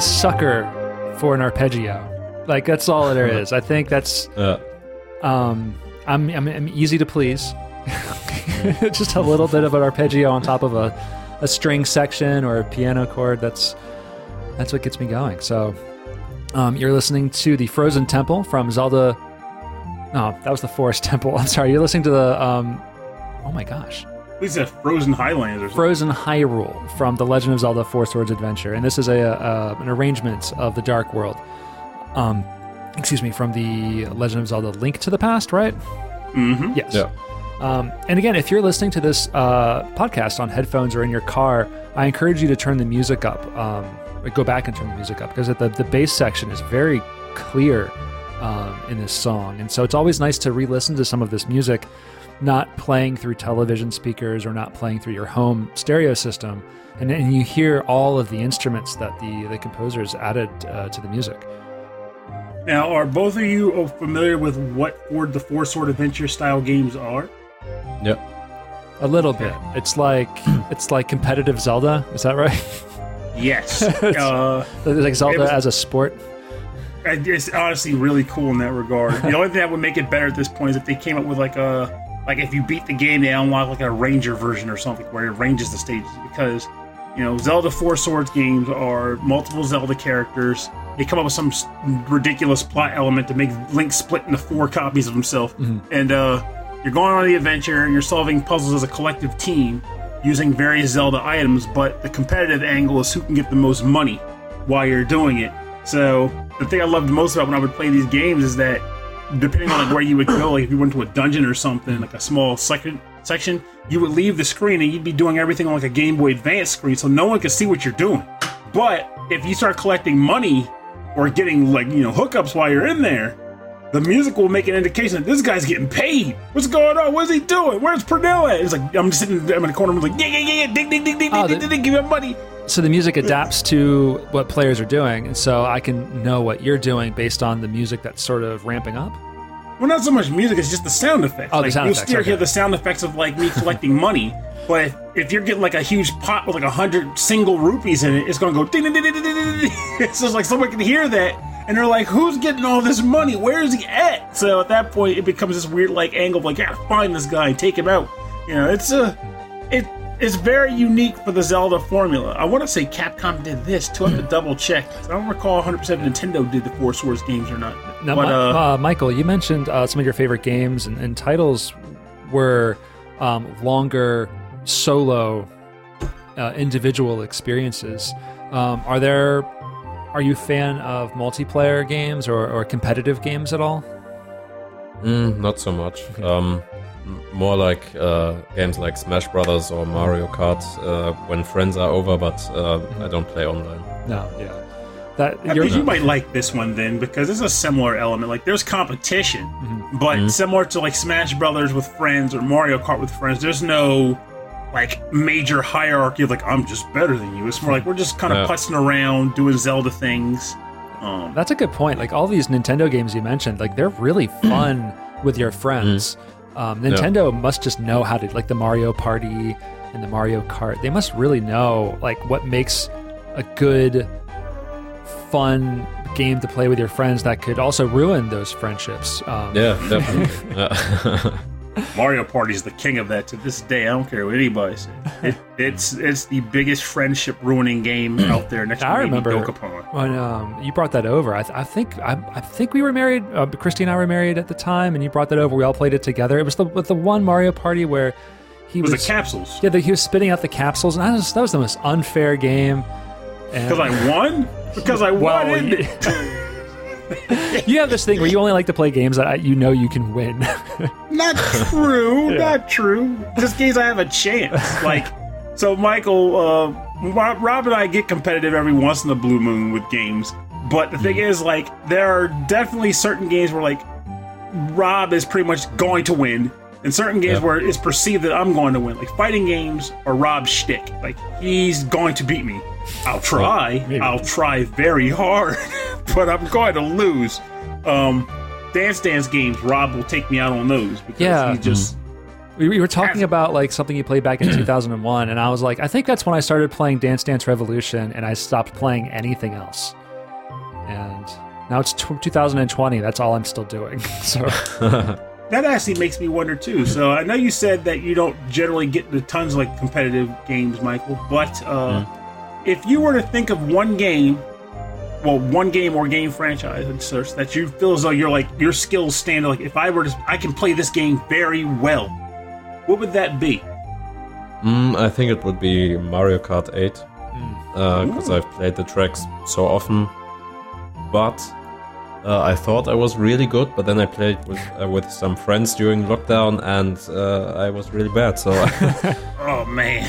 Sucker for an arpeggio. Like that's all there is. I think that's yeah. um I'm, I'm, I'm easy to please. Just a little bit of an arpeggio on top of a, a string section or a piano chord. That's that's what gets me going. So um, you're listening to the Frozen Temple from Zelda. No, that was the Forest Temple. I'm sorry. You're listening to the. Um, oh my gosh least a Frozen Highlands or something. Frozen Hyrule from The Legend of Zelda Four Swords Adventure. And this is a, a an arrangement of the Dark World. Um, excuse me, from the Legend of Zelda Link to the Past, right? Mm-hmm. Yes. Yeah. Um, and again, if you're listening to this uh, podcast on headphones or in your car, I encourage you to turn the music up. Um, go back and turn the music up because the, the bass section is very clear um, in this song. And so it's always nice to re listen to some of this music not playing through television speakers or not playing through your home stereo system. And, and you hear all of the instruments that the, the composers added uh, to the music. Now, are both of you familiar with what Ford the Four Sword Adventure style games are? Yep. A little bit. It's like it's like competitive Zelda. Is that right? Yes. uh, like Zelda was, as a sport. It's honestly really cool in that regard. the only thing that would make it better at this point is if they came up with like a like if you beat the game, they unlock like a ranger version or something where it ranges the stages because you know Zelda Four Swords games are multiple Zelda characters. They come up with some ridiculous plot element to make Link split into four copies of himself, mm-hmm. and uh, you're going on the adventure and you're solving puzzles as a collective team using various Zelda items. But the competitive angle is who can get the most money while you're doing it. So the thing I loved most about when I would play these games is that depending on like where you would go, like if you went to a dungeon or something, like a small second section, you would leave the screen and you'd be doing everything on like a Game Boy Advance screen, so no one could see what you're doing. But if you start collecting money or getting like you know hookups while you're in there, the music will make an indication that this guy's getting paid. What's going on? What's he doing? Where's Pernell at? It's like I'm just sitting in the corner, I'm like yeah yeah yeah yeah ding ding ding ding oh, ding, ding, ding, give him money. So the music adapts to what players are doing, and so I can know what you're doing based on the music that's sort of ramping up. Well, not so much music; it's just the sound effects. Oh, like, the sound effects. you'll effects. still okay. hear the sound effects of like me collecting money. But if, if, you're getting like a huge pot with like a hundred single rupees in it, it's gonna go ding ding ding ding ding ding. It's just like someone can hear that, and they're like, "Who's getting all this money? Where is he at?" So at that point, it becomes this weird like angle of like, "Yeah, find this guy and take him out." You know, it's a it it's very unique for the Zelda formula. I want to say Capcom did this too. I have to double check. I don't recall 100% Nintendo did the Four Swords games or not. Now, but, uh, uh, Michael, you mentioned uh, some of your favorite games and, and titles were um, longer solo uh, individual experiences. Um, are there? Are you a fan of multiplayer games or, or competitive games at all? Mm, not so much. Okay. Um, more like uh, games like Smash Brothers or Mario Kart uh, when friends are over, but uh, I don't play online. No, yeah. That I mean, you might like this one then because it's a similar element. Like there's competition, mm-hmm. but mm-hmm. similar to like Smash Brothers with friends or Mario Kart with friends, there's no like major hierarchy of like I'm just better than you. It's more like we're just kind of yeah. putzing around doing Zelda things. Um, That's a good point. Like all these Nintendo games you mentioned, like they're really fun with your friends. Mm-hmm. Um, Nintendo must just know how to like the Mario Party and the Mario Kart. They must really know like what makes a good, fun game to play with your friends that could also ruin those friendships. Um, yeah, definitely. Mario Party is the king of that to this day. I don't care what anybody says. It, it's it's the biggest friendship ruining game out there. Next I to remember Dokapon. when um, you brought that over. I, th- I think I, I, think we were married. Uh, Christy and I were married at the time, and you brought that over. We all played it together. It was the the one Mario Party where he was, was the capsules. Yeah, the, he was spitting out the capsules, and that was, that was the most unfair game. Because I won. Because I won. You have this thing where you only like to play games that you know you can win. not true. yeah. Not true. Just games I have a chance. Like, so Michael, uh, Rob and I get competitive every once in a blue moon with games. But the thing mm. is, like, there are definitely certain games where, like, Rob is pretty much going to win, and certain games yep. where it's perceived that I'm going to win. Like fighting games are Rob's shtick. Like he's going to beat me. I'll try. Well, I'll try very hard, but I'm going to lose. Um, Dance Dance games, Rob will take me out on those because yeah. he just. We, we were talking about like something you played back in 2001, and I was like, I think that's when I started playing Dance Dance Revolution, and I stopped playing anything else. And now it's t- 2020. That's all I'm still doing. So that actually makes me wonder too. So I know you said that you don't generally get into tons of like competitive games, Michael, but uh, mm if you were to think of one game, well, one game or game franchise and such that you feel as though you're like your skills stand like if I were to I can play this game very well, what would that be? Mm, I think it would be Mario Kart 8 because mm. uh, I've played the tracks so often. But uh, I thought I was really good, but then I played with uh, with some friends during lockdown, and uh, I was really bad. So, oh man,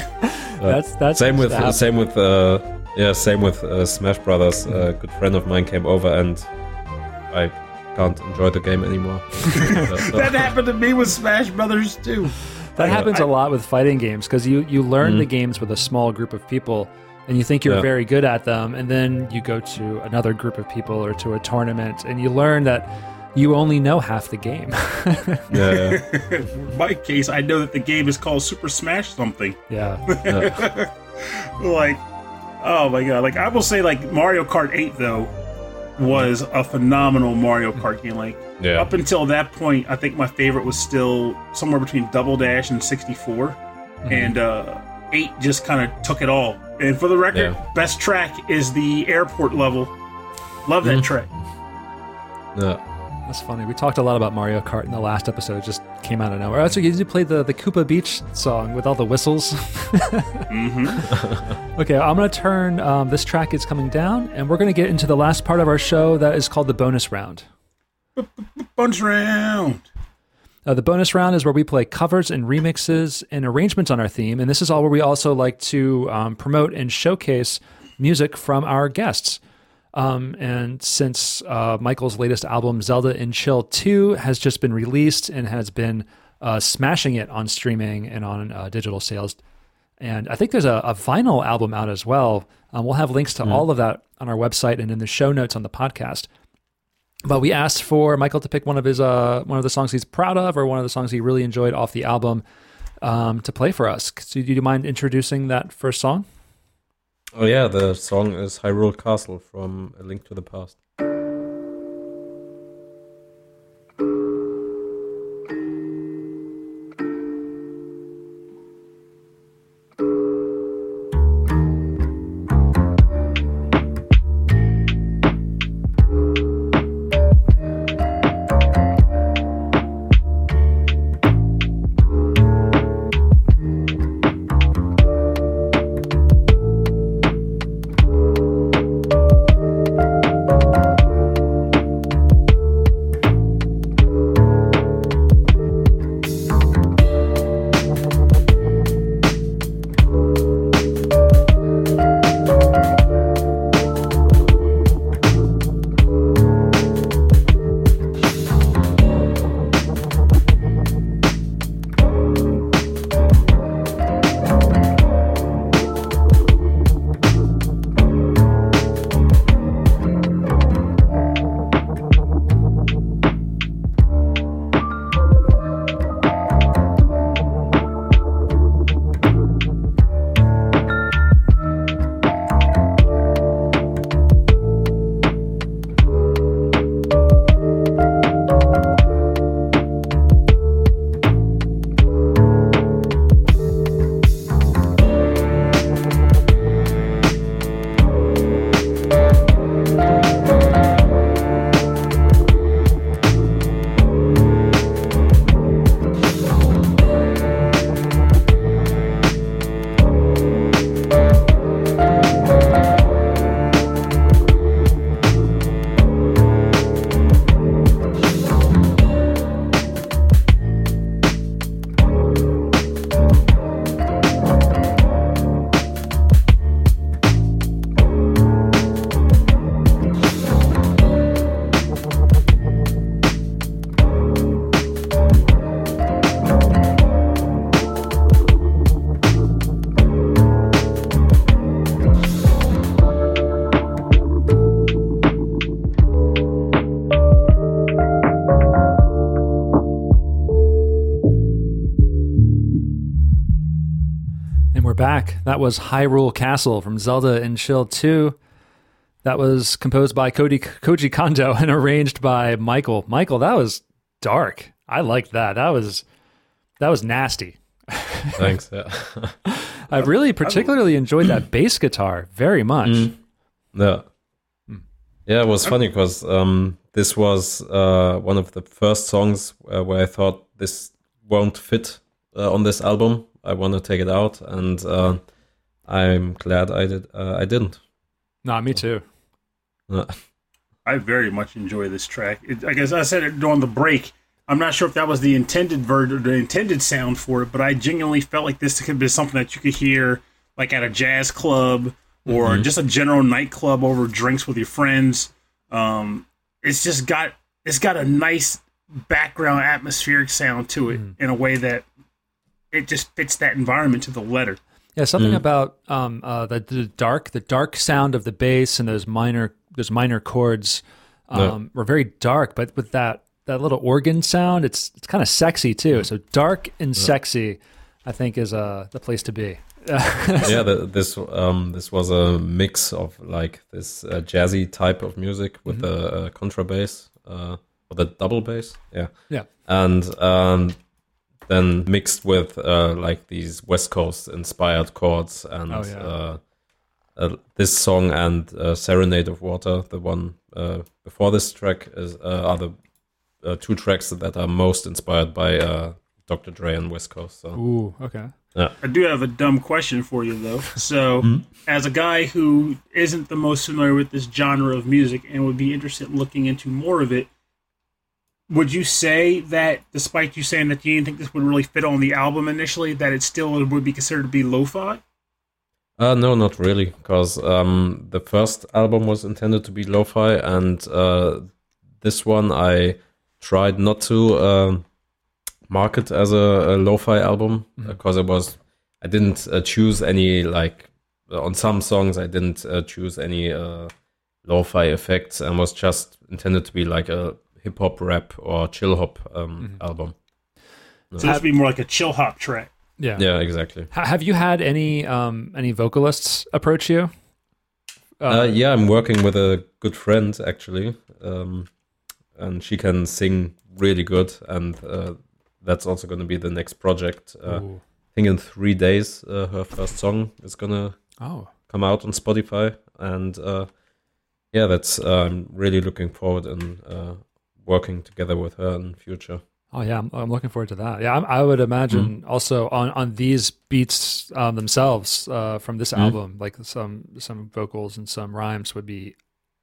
that's that's same with same with uh, yeah same with uh, Smash Brothers. A good friend of mine came over, and I can't enjoy the game anymore. that happened to me with Smash Brothers too. That happens I, a lot with fighting games because you you learn mm. the games with a small group of people and you think you're yeah. very good at them and then you go to another group of people or to a tournament and you learn that you only know half the game. yeah. In my case, I know that the game is called Super Smash something. Yeah. yeah. like, oh my god! Like I will say, like Mario Kart 8 though was a phenomenal Mario Kart game. Like yeah. up until that point, I think my favorite was still somewhere between Double Dash and 64, mm-hmm. and uh, 8 just kind of took it all and for the record, yeah. best track is the airport level. Love that mm-hmm. track. Yeah. That's funny. We talked a lot about Mario Kart in the last episode. It just came out of nowhere. Also, you did play the, the Koopa Beach song with all the whistles. mm-hmm. okay, I'm going to turn. Um, this track is coming down, and we're going to get into the last part of our show that is called the bonus round. Bonus round. Uh, the bonus round is where we play covers and remixes and arrangements on our theme. And this is all where we also like to um, promote and showcase music from our guests. Um, and since uh, Michael's latest album, Zelda and Chill 2, has just been released and has been uh, smashing it on streaming and on uh, digital sales. And I think there's a, a vinyl album out as well. Um, we'll have links to mm. all of that on our website and in the show notes on the podcast. But we asked for Michael to pick one of his uh, one of the songs he's proud of, or one of the songs he really enjoyed off the album, um, to play for us. So, do you mind introducing that first song? Oh yeah, the song is Hyrule Castle from A Link to the Past. That was Hyrule Castle from Zelda and Chill 2. That was composed by Cody, Koji Kondo and arranged by Michael. Michael, that was dark. I liked that. That was that was nasty. Thanks. Yeah. I really particularly enjoyed that bass guitar very much. Mm. Yeah. Hmm. Yeah, it was funny because um, this was uh, one of the first songs uh, where I thought this won't fit uh, on this album. I want to take it out, and uh, I'm glad I did. Uh, I didn't. Nah, me too. I very much enjoy this track. It, I guess I said it during the break. I'm not sure if that was the intended version, the intended sound for it, but I genuinely felt like this could be something that you could hear like at a jazz club or mm-hmm. just a general nightclub over drinks with your friends. Um, it's just got it's got a nice background atmospheric sound to it mm. in a way that it just fits that environment to the letter. Yeah, something mm. about um, uh, the, the, dark, the dark sound of the bass and those minor, those minor chords um, were very dark, but with that that little organ sound, it's it's kind of sexy too. So dark and sexy, I think, is uh, the place to be. yeah, the, this um, this was a mix of like this uh, jazzy type of music with mm-hmm. the uh, contrabass uh, or the double bass. Yeah, yeah, and um, then mixed with uh, like these West Coast inspired chords and oh, yeah. uh, uh, this song and uh, Serenade of Water, the one uh, before this track, is uh, are the two tracks that are most inspired by Dr. Dre and West Coast. So. Ooh, okay. Yeah. I do have a dumb question for you though. So, mm-hmm. as a guy who isn't the most familiar with this genre of music and would be interested in looking into more of it, would you say that despite you saying that you didn't think this would really fit on the album initially that it still would be considered to be lo-fi Uh, no, not really, because um, the first album was intended to be lo-fi, and uh, this one I tried not to uh, market as a, a lo-fi album mm-hmm. because it was I didn't uh, choose any like on some songs I didn't uh, choose any uh, lo-fi effects and was just intended to be like a hip hop rap or chill hop um, mm-hmm. album. So this would be more like a chill hop track. Yeah. Yeah, exactly. have you had any um, any vocalists approach you? Uh, uh, yeah, I'm working with a good friend actually, um, and she can sing really good, and uh, that's also going to be the next project. Uh, I think in three days, uh, her first song is gonna oh. come out on Spotify, and uh, yeah, that's I'm really looking forward and working together with her in future. Oh yeah, I'm, I'm, looking forward to that. Yeah, I, I would imagine mm. also on on these beats um, themselves uh, from this mm. album, like some some vocals and some rhymes would be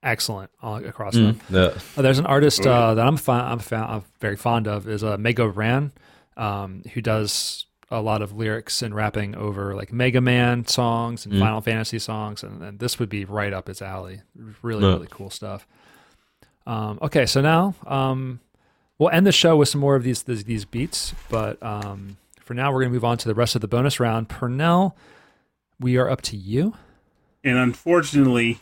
excellent across mm. them. Yeah. Uh, there's an artist uh, that I'm fun, I'm, fa- I'm very fond of is uh, Mega Ran, um, who does a lot of lyrics and rapping over like Mega Man songs and mm. Final Fantasy songs, and, and, this would be right up his alley. Really, really cool stuff. Um, okay, so now. Um, we'll end the show with some more of these these, these beats, but um, for now we're going to move on to the rest of the bonus round. Pernell, we are up to you. And unfortunately,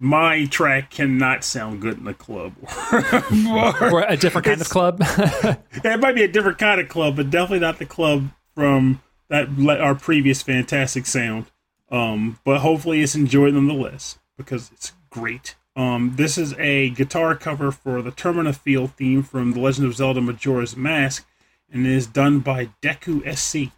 my track cannot sound good in the club or a different kind of club. it might be a different kind of club, but definitely not the club from that our previous fantastic sound. Um, but hopefully, it's enjoyed nonetheless because it's great. Um, this is a guitar cover for the Termina Field theme from The Legend of Zelda Majora's Mask, and it is done by Deku SC.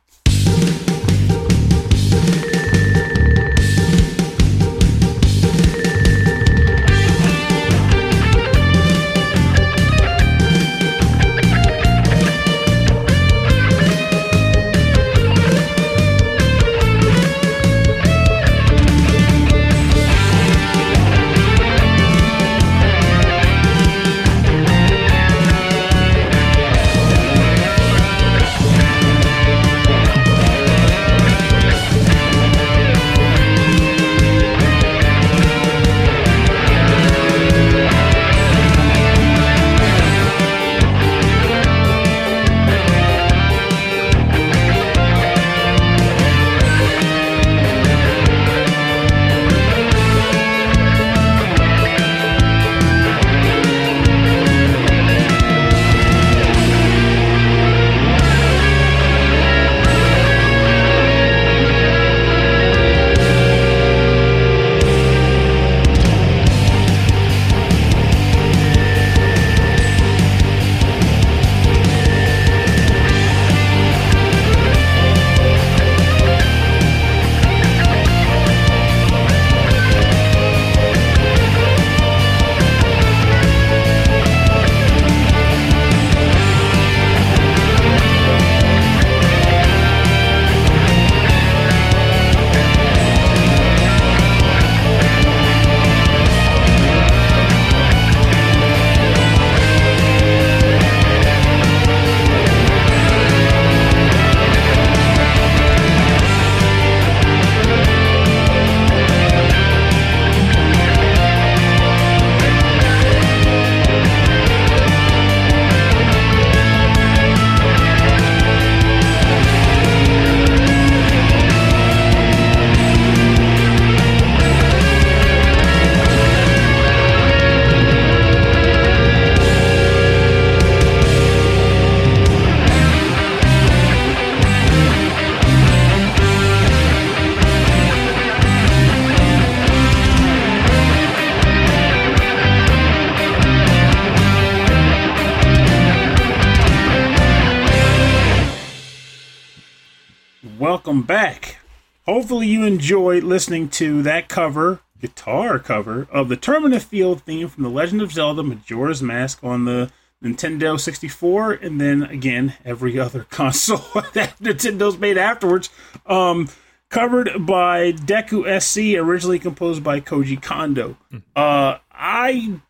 Hopefully you enjoyed listening to that cover, guitar cover, of the Termina Field theme from The Legend of Zelda Majora's Mask on the Nintendo 64, and then again, every other console that Nintendo's made afterwards. Um, covered by Deku SC, originally composed by Koji Kondo. Hmm. Uh, I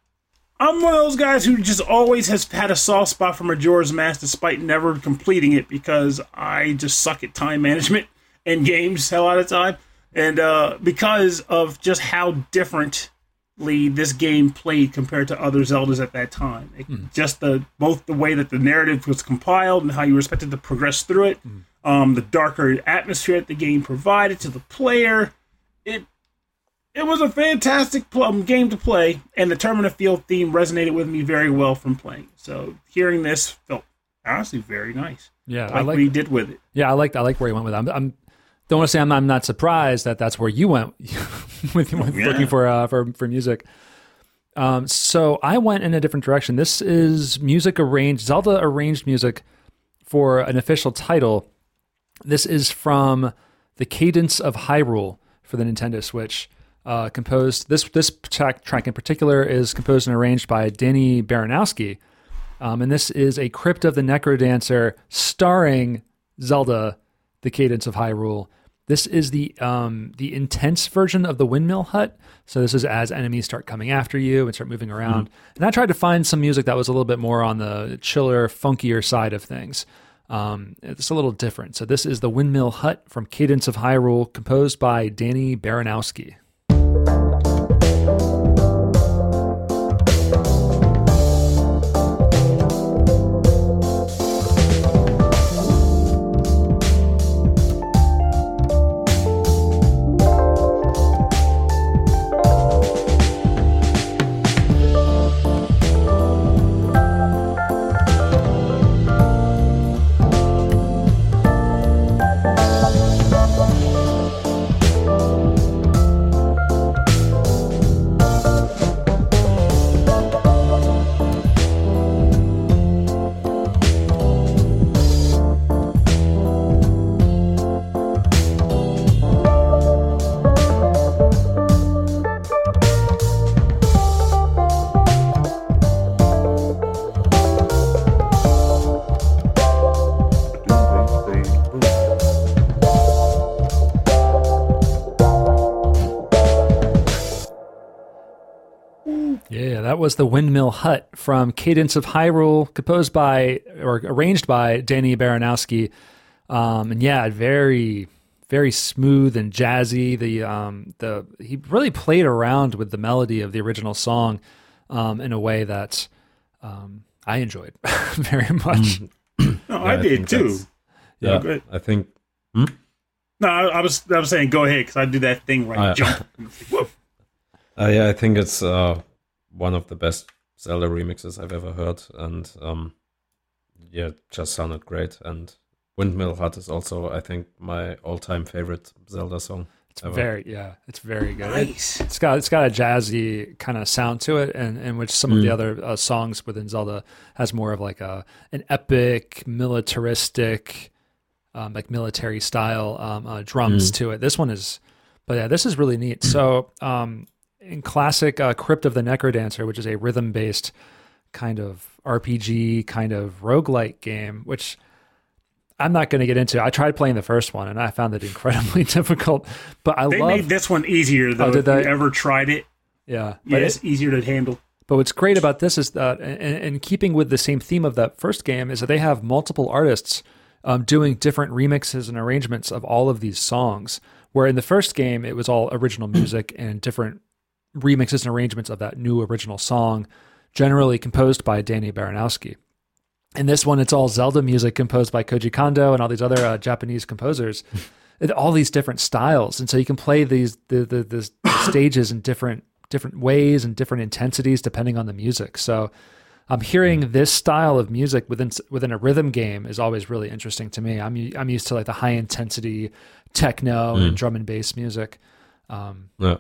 I'm one of those guys who just always has had a soft spot for Majora's Mask despite never completing it because I just suck at time management in games a lot of time. and uh, because of just how differently this game played compared to other Zeldas at that time. It, mm. Just the both the way that the narrative was compiled and how you were expected to progress through it, mm. um, the darker atmosphere that the game provided to the player. It it was a fantastic pl- um, game to play, and the Termina Field theme resonated with me very well from playing. So hearing this felt honestly very nice. Yeah, I like, I like what he did with it. Yeah, I like I like where he went with it. I'm, I'm don't want to say I'm, I'm not surprised that that's where you went with, with yeah. looking for uh, for for music. Um, so I went in a different direction. This is music arranged, Zelda arranged music for an official title. This is from the Cadence of Hyrule for the Nintendo Switch. Uh, composed this this track, track in particular is composed and arranged by Danny Baranowski, um, and this is a Crypt of the Necrodancer starring Zelda, the Cadence of Hyrule. This is the um, the intense version of the Windmill Hut. So this is as enemies start coming after you and start moving around. Mm-hmm. And I tried to find some music that was a little bit more on the chiller, funkier side of things. Um, it's a little different. So this is the Windmill Hut from Cadence of Hyrule, composed by Danny Baranowski. Was the Windmill Hut from Cadence of Hyrule, composed by or arranged by Danny Baranowski. Um, and yeah, very, very smooth and jazzy. The um, the he really played around with the melody of the original song um, in a way that um, I enjoyed very much. Mm. no, yeah, I, I did too. Yeah, yeah I think. Hmm? No, I, I, was I was saying go ahead because I do that thing where I uh, jump. Uh, yeah, I think it's uh, one of the best Zelda remixes I've ever heard, and um, yeah, just sounded great. And Windmill Hut is also, I think, my all-time favorite Zelda song. It's ever. very yeah, it's very good. Nice. It, has got it's got a jazzy kind of sound to it, and in which some mm. of the mm. other uh, songs within Zelda has more of like a an epic, militaristic, um, like military style um, uh, drums mm. to it. This one is, but yeah, this is really neat. So um, in classic uh, Crypt of the Necrodancer, which is a rhythm based kind of RPG, kind of roguelike game, which I'm not going to get into. I tried playing the first one and I found it incredibly difficult. But I love they love, made this one easier though. Oh, did they? You ever tried it? Yeah, yeah, it's it, easier to handle. But what's great about this is that, in keeping with the same theme of that first game, is that they have multiple artists um, doing different remixes and arrangements of all of these songs. Where in the first game, it was all original music and different remixes and arrangements of that new original song, generally composed by Danny Baranowski. In this one, it's all Zelda music composed by Koji Kondo and all these other uh, Japanese composers, all these different styles, and so you can play these the the, the stages in different different ways and different intensities depending on the music. So, I'm um, hearing this style of music within within a rhythm game is always really interesting to me. I'm I'm used to like the high intensity techno mm. and drum and bass music. Um, yeah.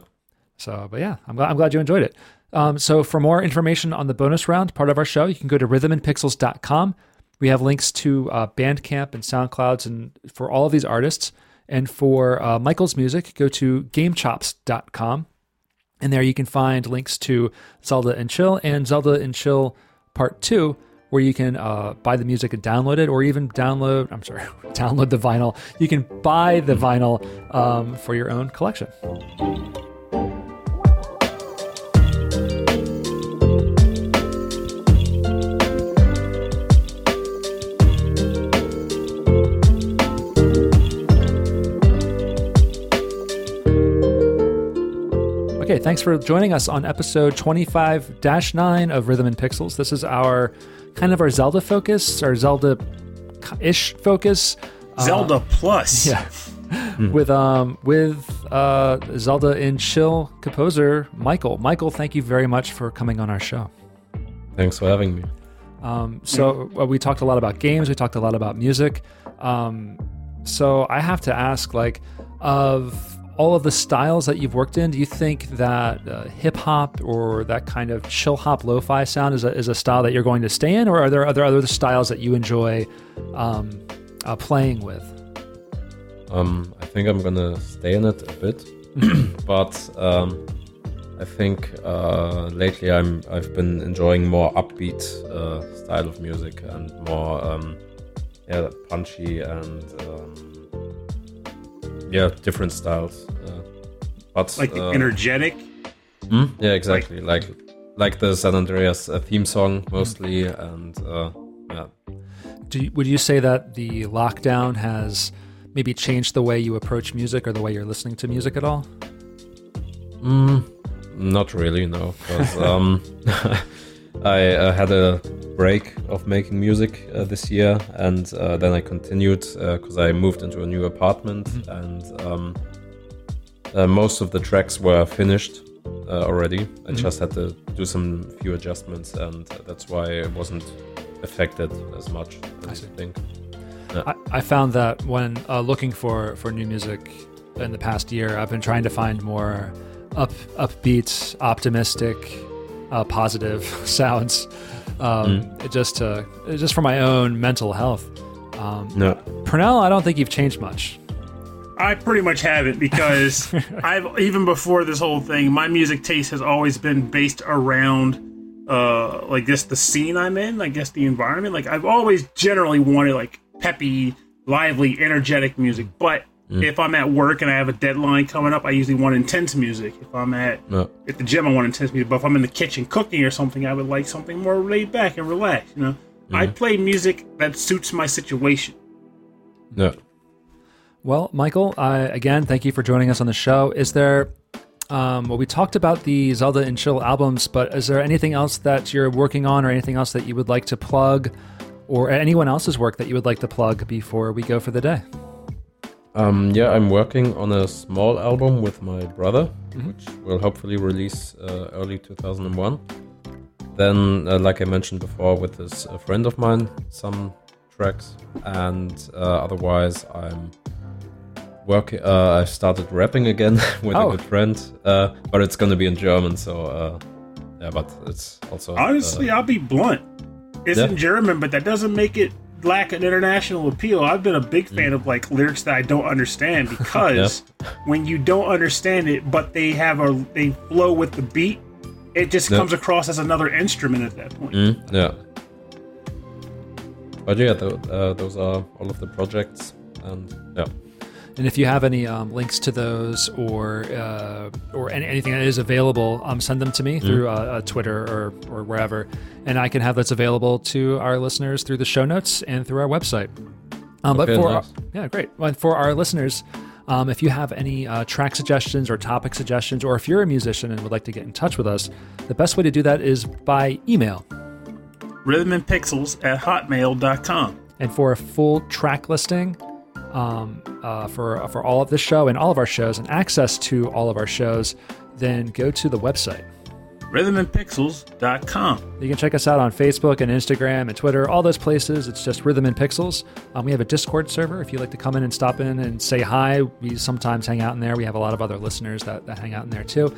So, but yeah, I'm glad, I'm glad you enjoyed it. Um, so, for more information on the bonus round, part of our show, you can go to rhythmandpixels.com. We have links to uh, Bandcamp and SoundClouds and for all of these artists. And for uh, Michael's music, go to gamechops.com. And there you can find links to Zelda and Chill and Zelda and Chill Part 2, where you can uh, buy the music and download it, or even download, I'm sorry, download the vinyl. You can buy the vinyl um, for your own collection. Thanks for joining us on episode 25 9 of Rhythm and Pixels. This is our kind of our Zelda focus, our Zelda ish focus. Zelda uh, Plus. Yeah. with um with uh Zelda and Chill composer Michael. Michael, thank you very much for coming on our show. Thanks for having me. Um, so uh, we talked a lot about games. We talked a lot about music. Um, so I have to ask, like, of all of the styles that you've worked in, do you think that uh, hip hop or that kind of chill hop lo-fi sound is a, is a style that you're going to stay in, or are there other other styles that you enjoy um, uh, playing with? Um, I think I'm gonna stay in it a bit, but um, I think uh, lately I'm I've been enjoying more upbeat uh, style of music and more um, yeah punchy and um, yeah different styles. Uh, but like uh, energetic. Hmm? Yeah, exactly. Like like the San Andreas uh, theme song mostly, and uh, yeah. Do you, would you say that the lockdown has maybe changed the way you approach music or the way you're listening to music at all? Mm, not really, no. Because um, I uh, had a break of making music uh, this year, and uh, then I continued because uh, I moved into a new apartment, mm-hmm. and um, uh, most of the tracks were finished uh, already. I mm-hmm. just had to do some few adjustments, and that's why it wasn't affected as much as I think. Yeah. I, I, found that when looking for for new music in the past year, I've been trying to find more up upbeat, optimistic, uh, positive sounds. Um, mm. Just to just for my own mental health. Um, no, Pernell, I don't think you've changed much. I pretty much haven't because I've even before this whole thing, my music taste has always been based around uh like just the scene I'm in, I guess the environment. Like I've always generally wanted like peppy, lively, energetic music, but Mm. If I'm at work and I have a deadline coming up, I usually want intense music. If I'm at no. at the gym, I want intense music. But if I'm in the kitchen cooking or something, I would like something more laid back and relaxed. You know. I play music that suits my situation. No. Well, Michael, I, again, thank you for joining us on the show. Is there, um, well, we talked about the Zelda and Chill albums, but is there anything else that you're working on or anything else that you would like to plug or anyone else's work that you would like to plug before we go for the day? Um, yeah, I'm working on a small album with my brother, mm-hmm. which will hopefully release uh, early 2001. Then, uh, like I mentioned before, with this a friend of mine, some tracks, and uh, otherwise, I'm working. Uh, I started rapping again with oh. a good friend, uh, but it's going to be in German. So, uh, yeah, but it's also honestly, I'll be blunt. It's yeah. in German, but that doesn't make it lack an international appeal. I've been a big fan of like lyrics that I don't understand because yep. when you don't understand it, but they have a they flow with the beat, it just yep. comes across as another instrument at that point. Mm, yeah. But yeah, th- uh, those are all of the projects, and yeah. And if you have any um, links to those or uh, or any, anything that is available, um, send them to me mm-hmm. through uh, uh, Twitter or, or wherever, and I can have those available to our listeners through the show notes and through our website. Um, okay, but for nice. yeah, great. But for our listeners, um, if you have any uh, track suggestions or topic suggestions, or if you're a musician and would like to get in touch with us, the best way to do that is by email. Rhythmandpixels at hotmail.com. And for a full track listing, um, uh, for for all of this show and all of our shows and access to all of our shows, then go to the website rhythmandpixels.com. You can check us out on Facebook and Instagram and Twitter, all those places. It's just Rhythm and Pixels. Um, we have a Discord server if you'd like to come in and stop in and say hi. We sometimes hang out in there. We have a lot of other listeners that, that hang out in there too.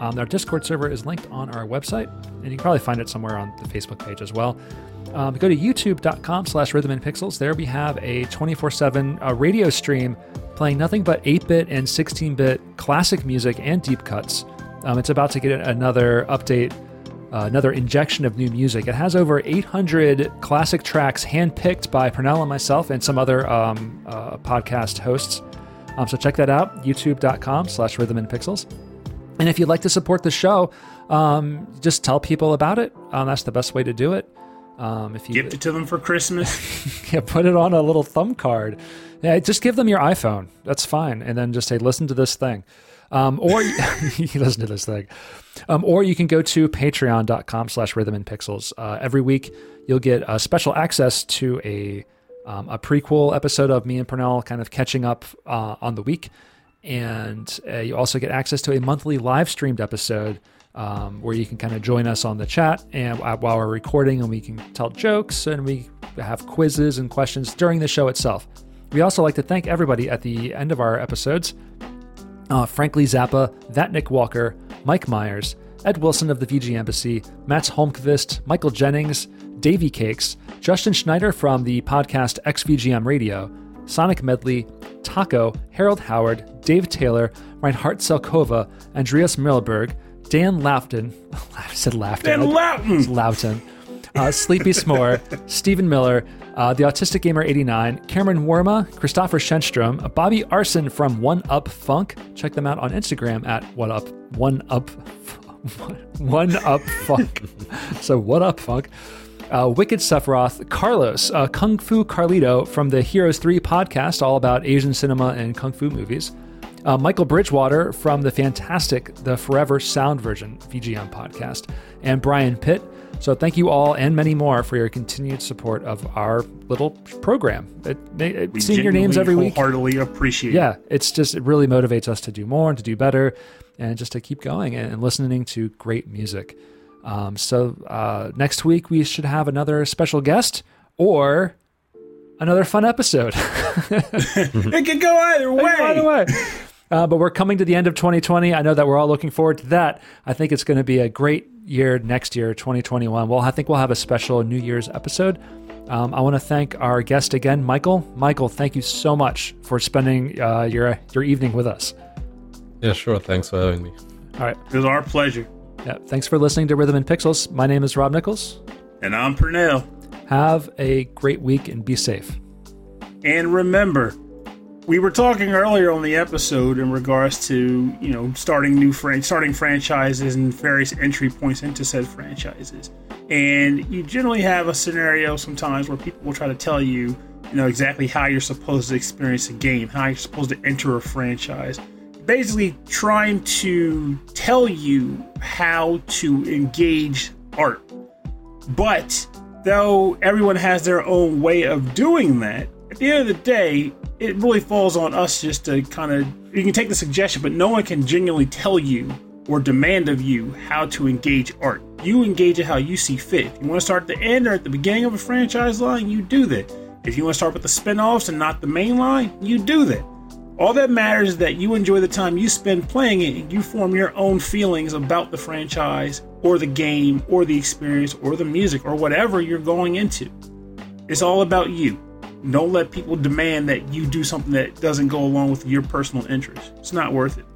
Um, our Discord server is linked on our website, and you can probably find it somewhere on the Facebook page as well. Um, go to youtube.com slash rhythm and pixels. There we have a 24 7 uh, radio stream playing nothing but 8 bit and 16 bit classic music and deep cuts. Um, it's about to get another update, uh, another injection of new music. It has over 800 classic tracks handpicked by Pernell and myself and some other um, uh, podcast hosts. Um, so check that out, youtube.com slash rhythm and pixels. And if you'd like to support the show, um, just tell people about it. Um, that's the best way to do it. Um, if you give it to them for Christmas, yeah, put it on a little thumb card. Yeah, just give them your iPhone. That's fine, and then just say, "Listen to this thing." Um, or you listen to this thing. Um, or you can go to patreon.com slash rhythm and pixels. Uh, every week, you'll get uh, special access to a, um, a prequel episode of me and Pernell kind of catching up uh, on the week. And uh, you also get access to a monthly live streamed episode um, where you can kind of join us on the chat and while we're recording and we can tell jokes and we have quizzes and questions during the show itself. We also like to thank everybody at the end of our episodes uh, Frankly Zappa, That Nick Walker, Mike Myers, Ed Wilson of the VG Embassy, Mats Holmqvist, Michael Jennings, Davy Cakes, Justin Schneider from the podcast XVGM Radio, Sonic Medley, Taco, Harold Howard, Dave Taylor, Reinhard Selkova, Andreas Millerberg, Dan Lafton, I said Lafton. Dan Lafton! Lafton. Uh, Sleepy S'more, Stephen Miller, uh, the Autistic Gamer 89, Cameron Worma, Christopher Shenstrom, Bobby Arson from One Up Funk. Check them out on Instagram at One Up One Up One Up Funk. so What Up Funk. Uh, Wicked Sephiroth, Carlos, uh, Kung Fu Carlito from the Heroes 3 podcast, all about Asian cinema and Kung Fu movies. Uh, Michael Bridgewater from the fantastic The Forever Sound Version VGM podcast. And Brian Pitt so thank you all and many more for your continued support of our little program. It, it, seeing your names every week, heartily appreciate. Yeah, it's just it really motivates us to do more and to do better, and just to keep going and, and listening to great music. Um, so uh, next week we should have another special guest or another fun episode. it could go either way. Either way. Uh, but we're coming to the end of 2020. I know that we're all looking forward to that. I think it's going to be a great year next year, 2021. Well, I think we'll have a special New Year's episode. Um, I want to thank our guest again, Michael. Michael, thank you so much for spending uh, your your evening with us. Yeah, sure. Thanks for having me. All right, it was our pleasure. Yeah, thanks for listening to Rhythm and Pixels. My name is Rob Nichols, and I'm Pernell. Have a great week and be safe. And remember we were talking earlier on the episode in regards to you know starting new fran- starting franchises and various entry points into said franchises and you generally have a scenario sometimes where people will try to tell you you know exactly how you're supposed to experience a game how you're supposed to enter a franchise basically trying to tell you how to engage art but though everyone has their own way of doing that at the end of the day it really falls on us just to kind of you can take the suggestion, but no one can genuinely tell you or demand of you how to engage art. You engage it how you see fit. If you want to start at the end or at the beginning of a franchise line, you do that. If you want to start with the spin-offs and not the main line, you do that. All that matters is that you enjoy the time you spend playing it and you form your own feelings about the franchise or the game or the experience or the music or whatever you're going into. It's all about you. Don't let people demand that you do something that doesn't go along with your personal interest. It's not worth it.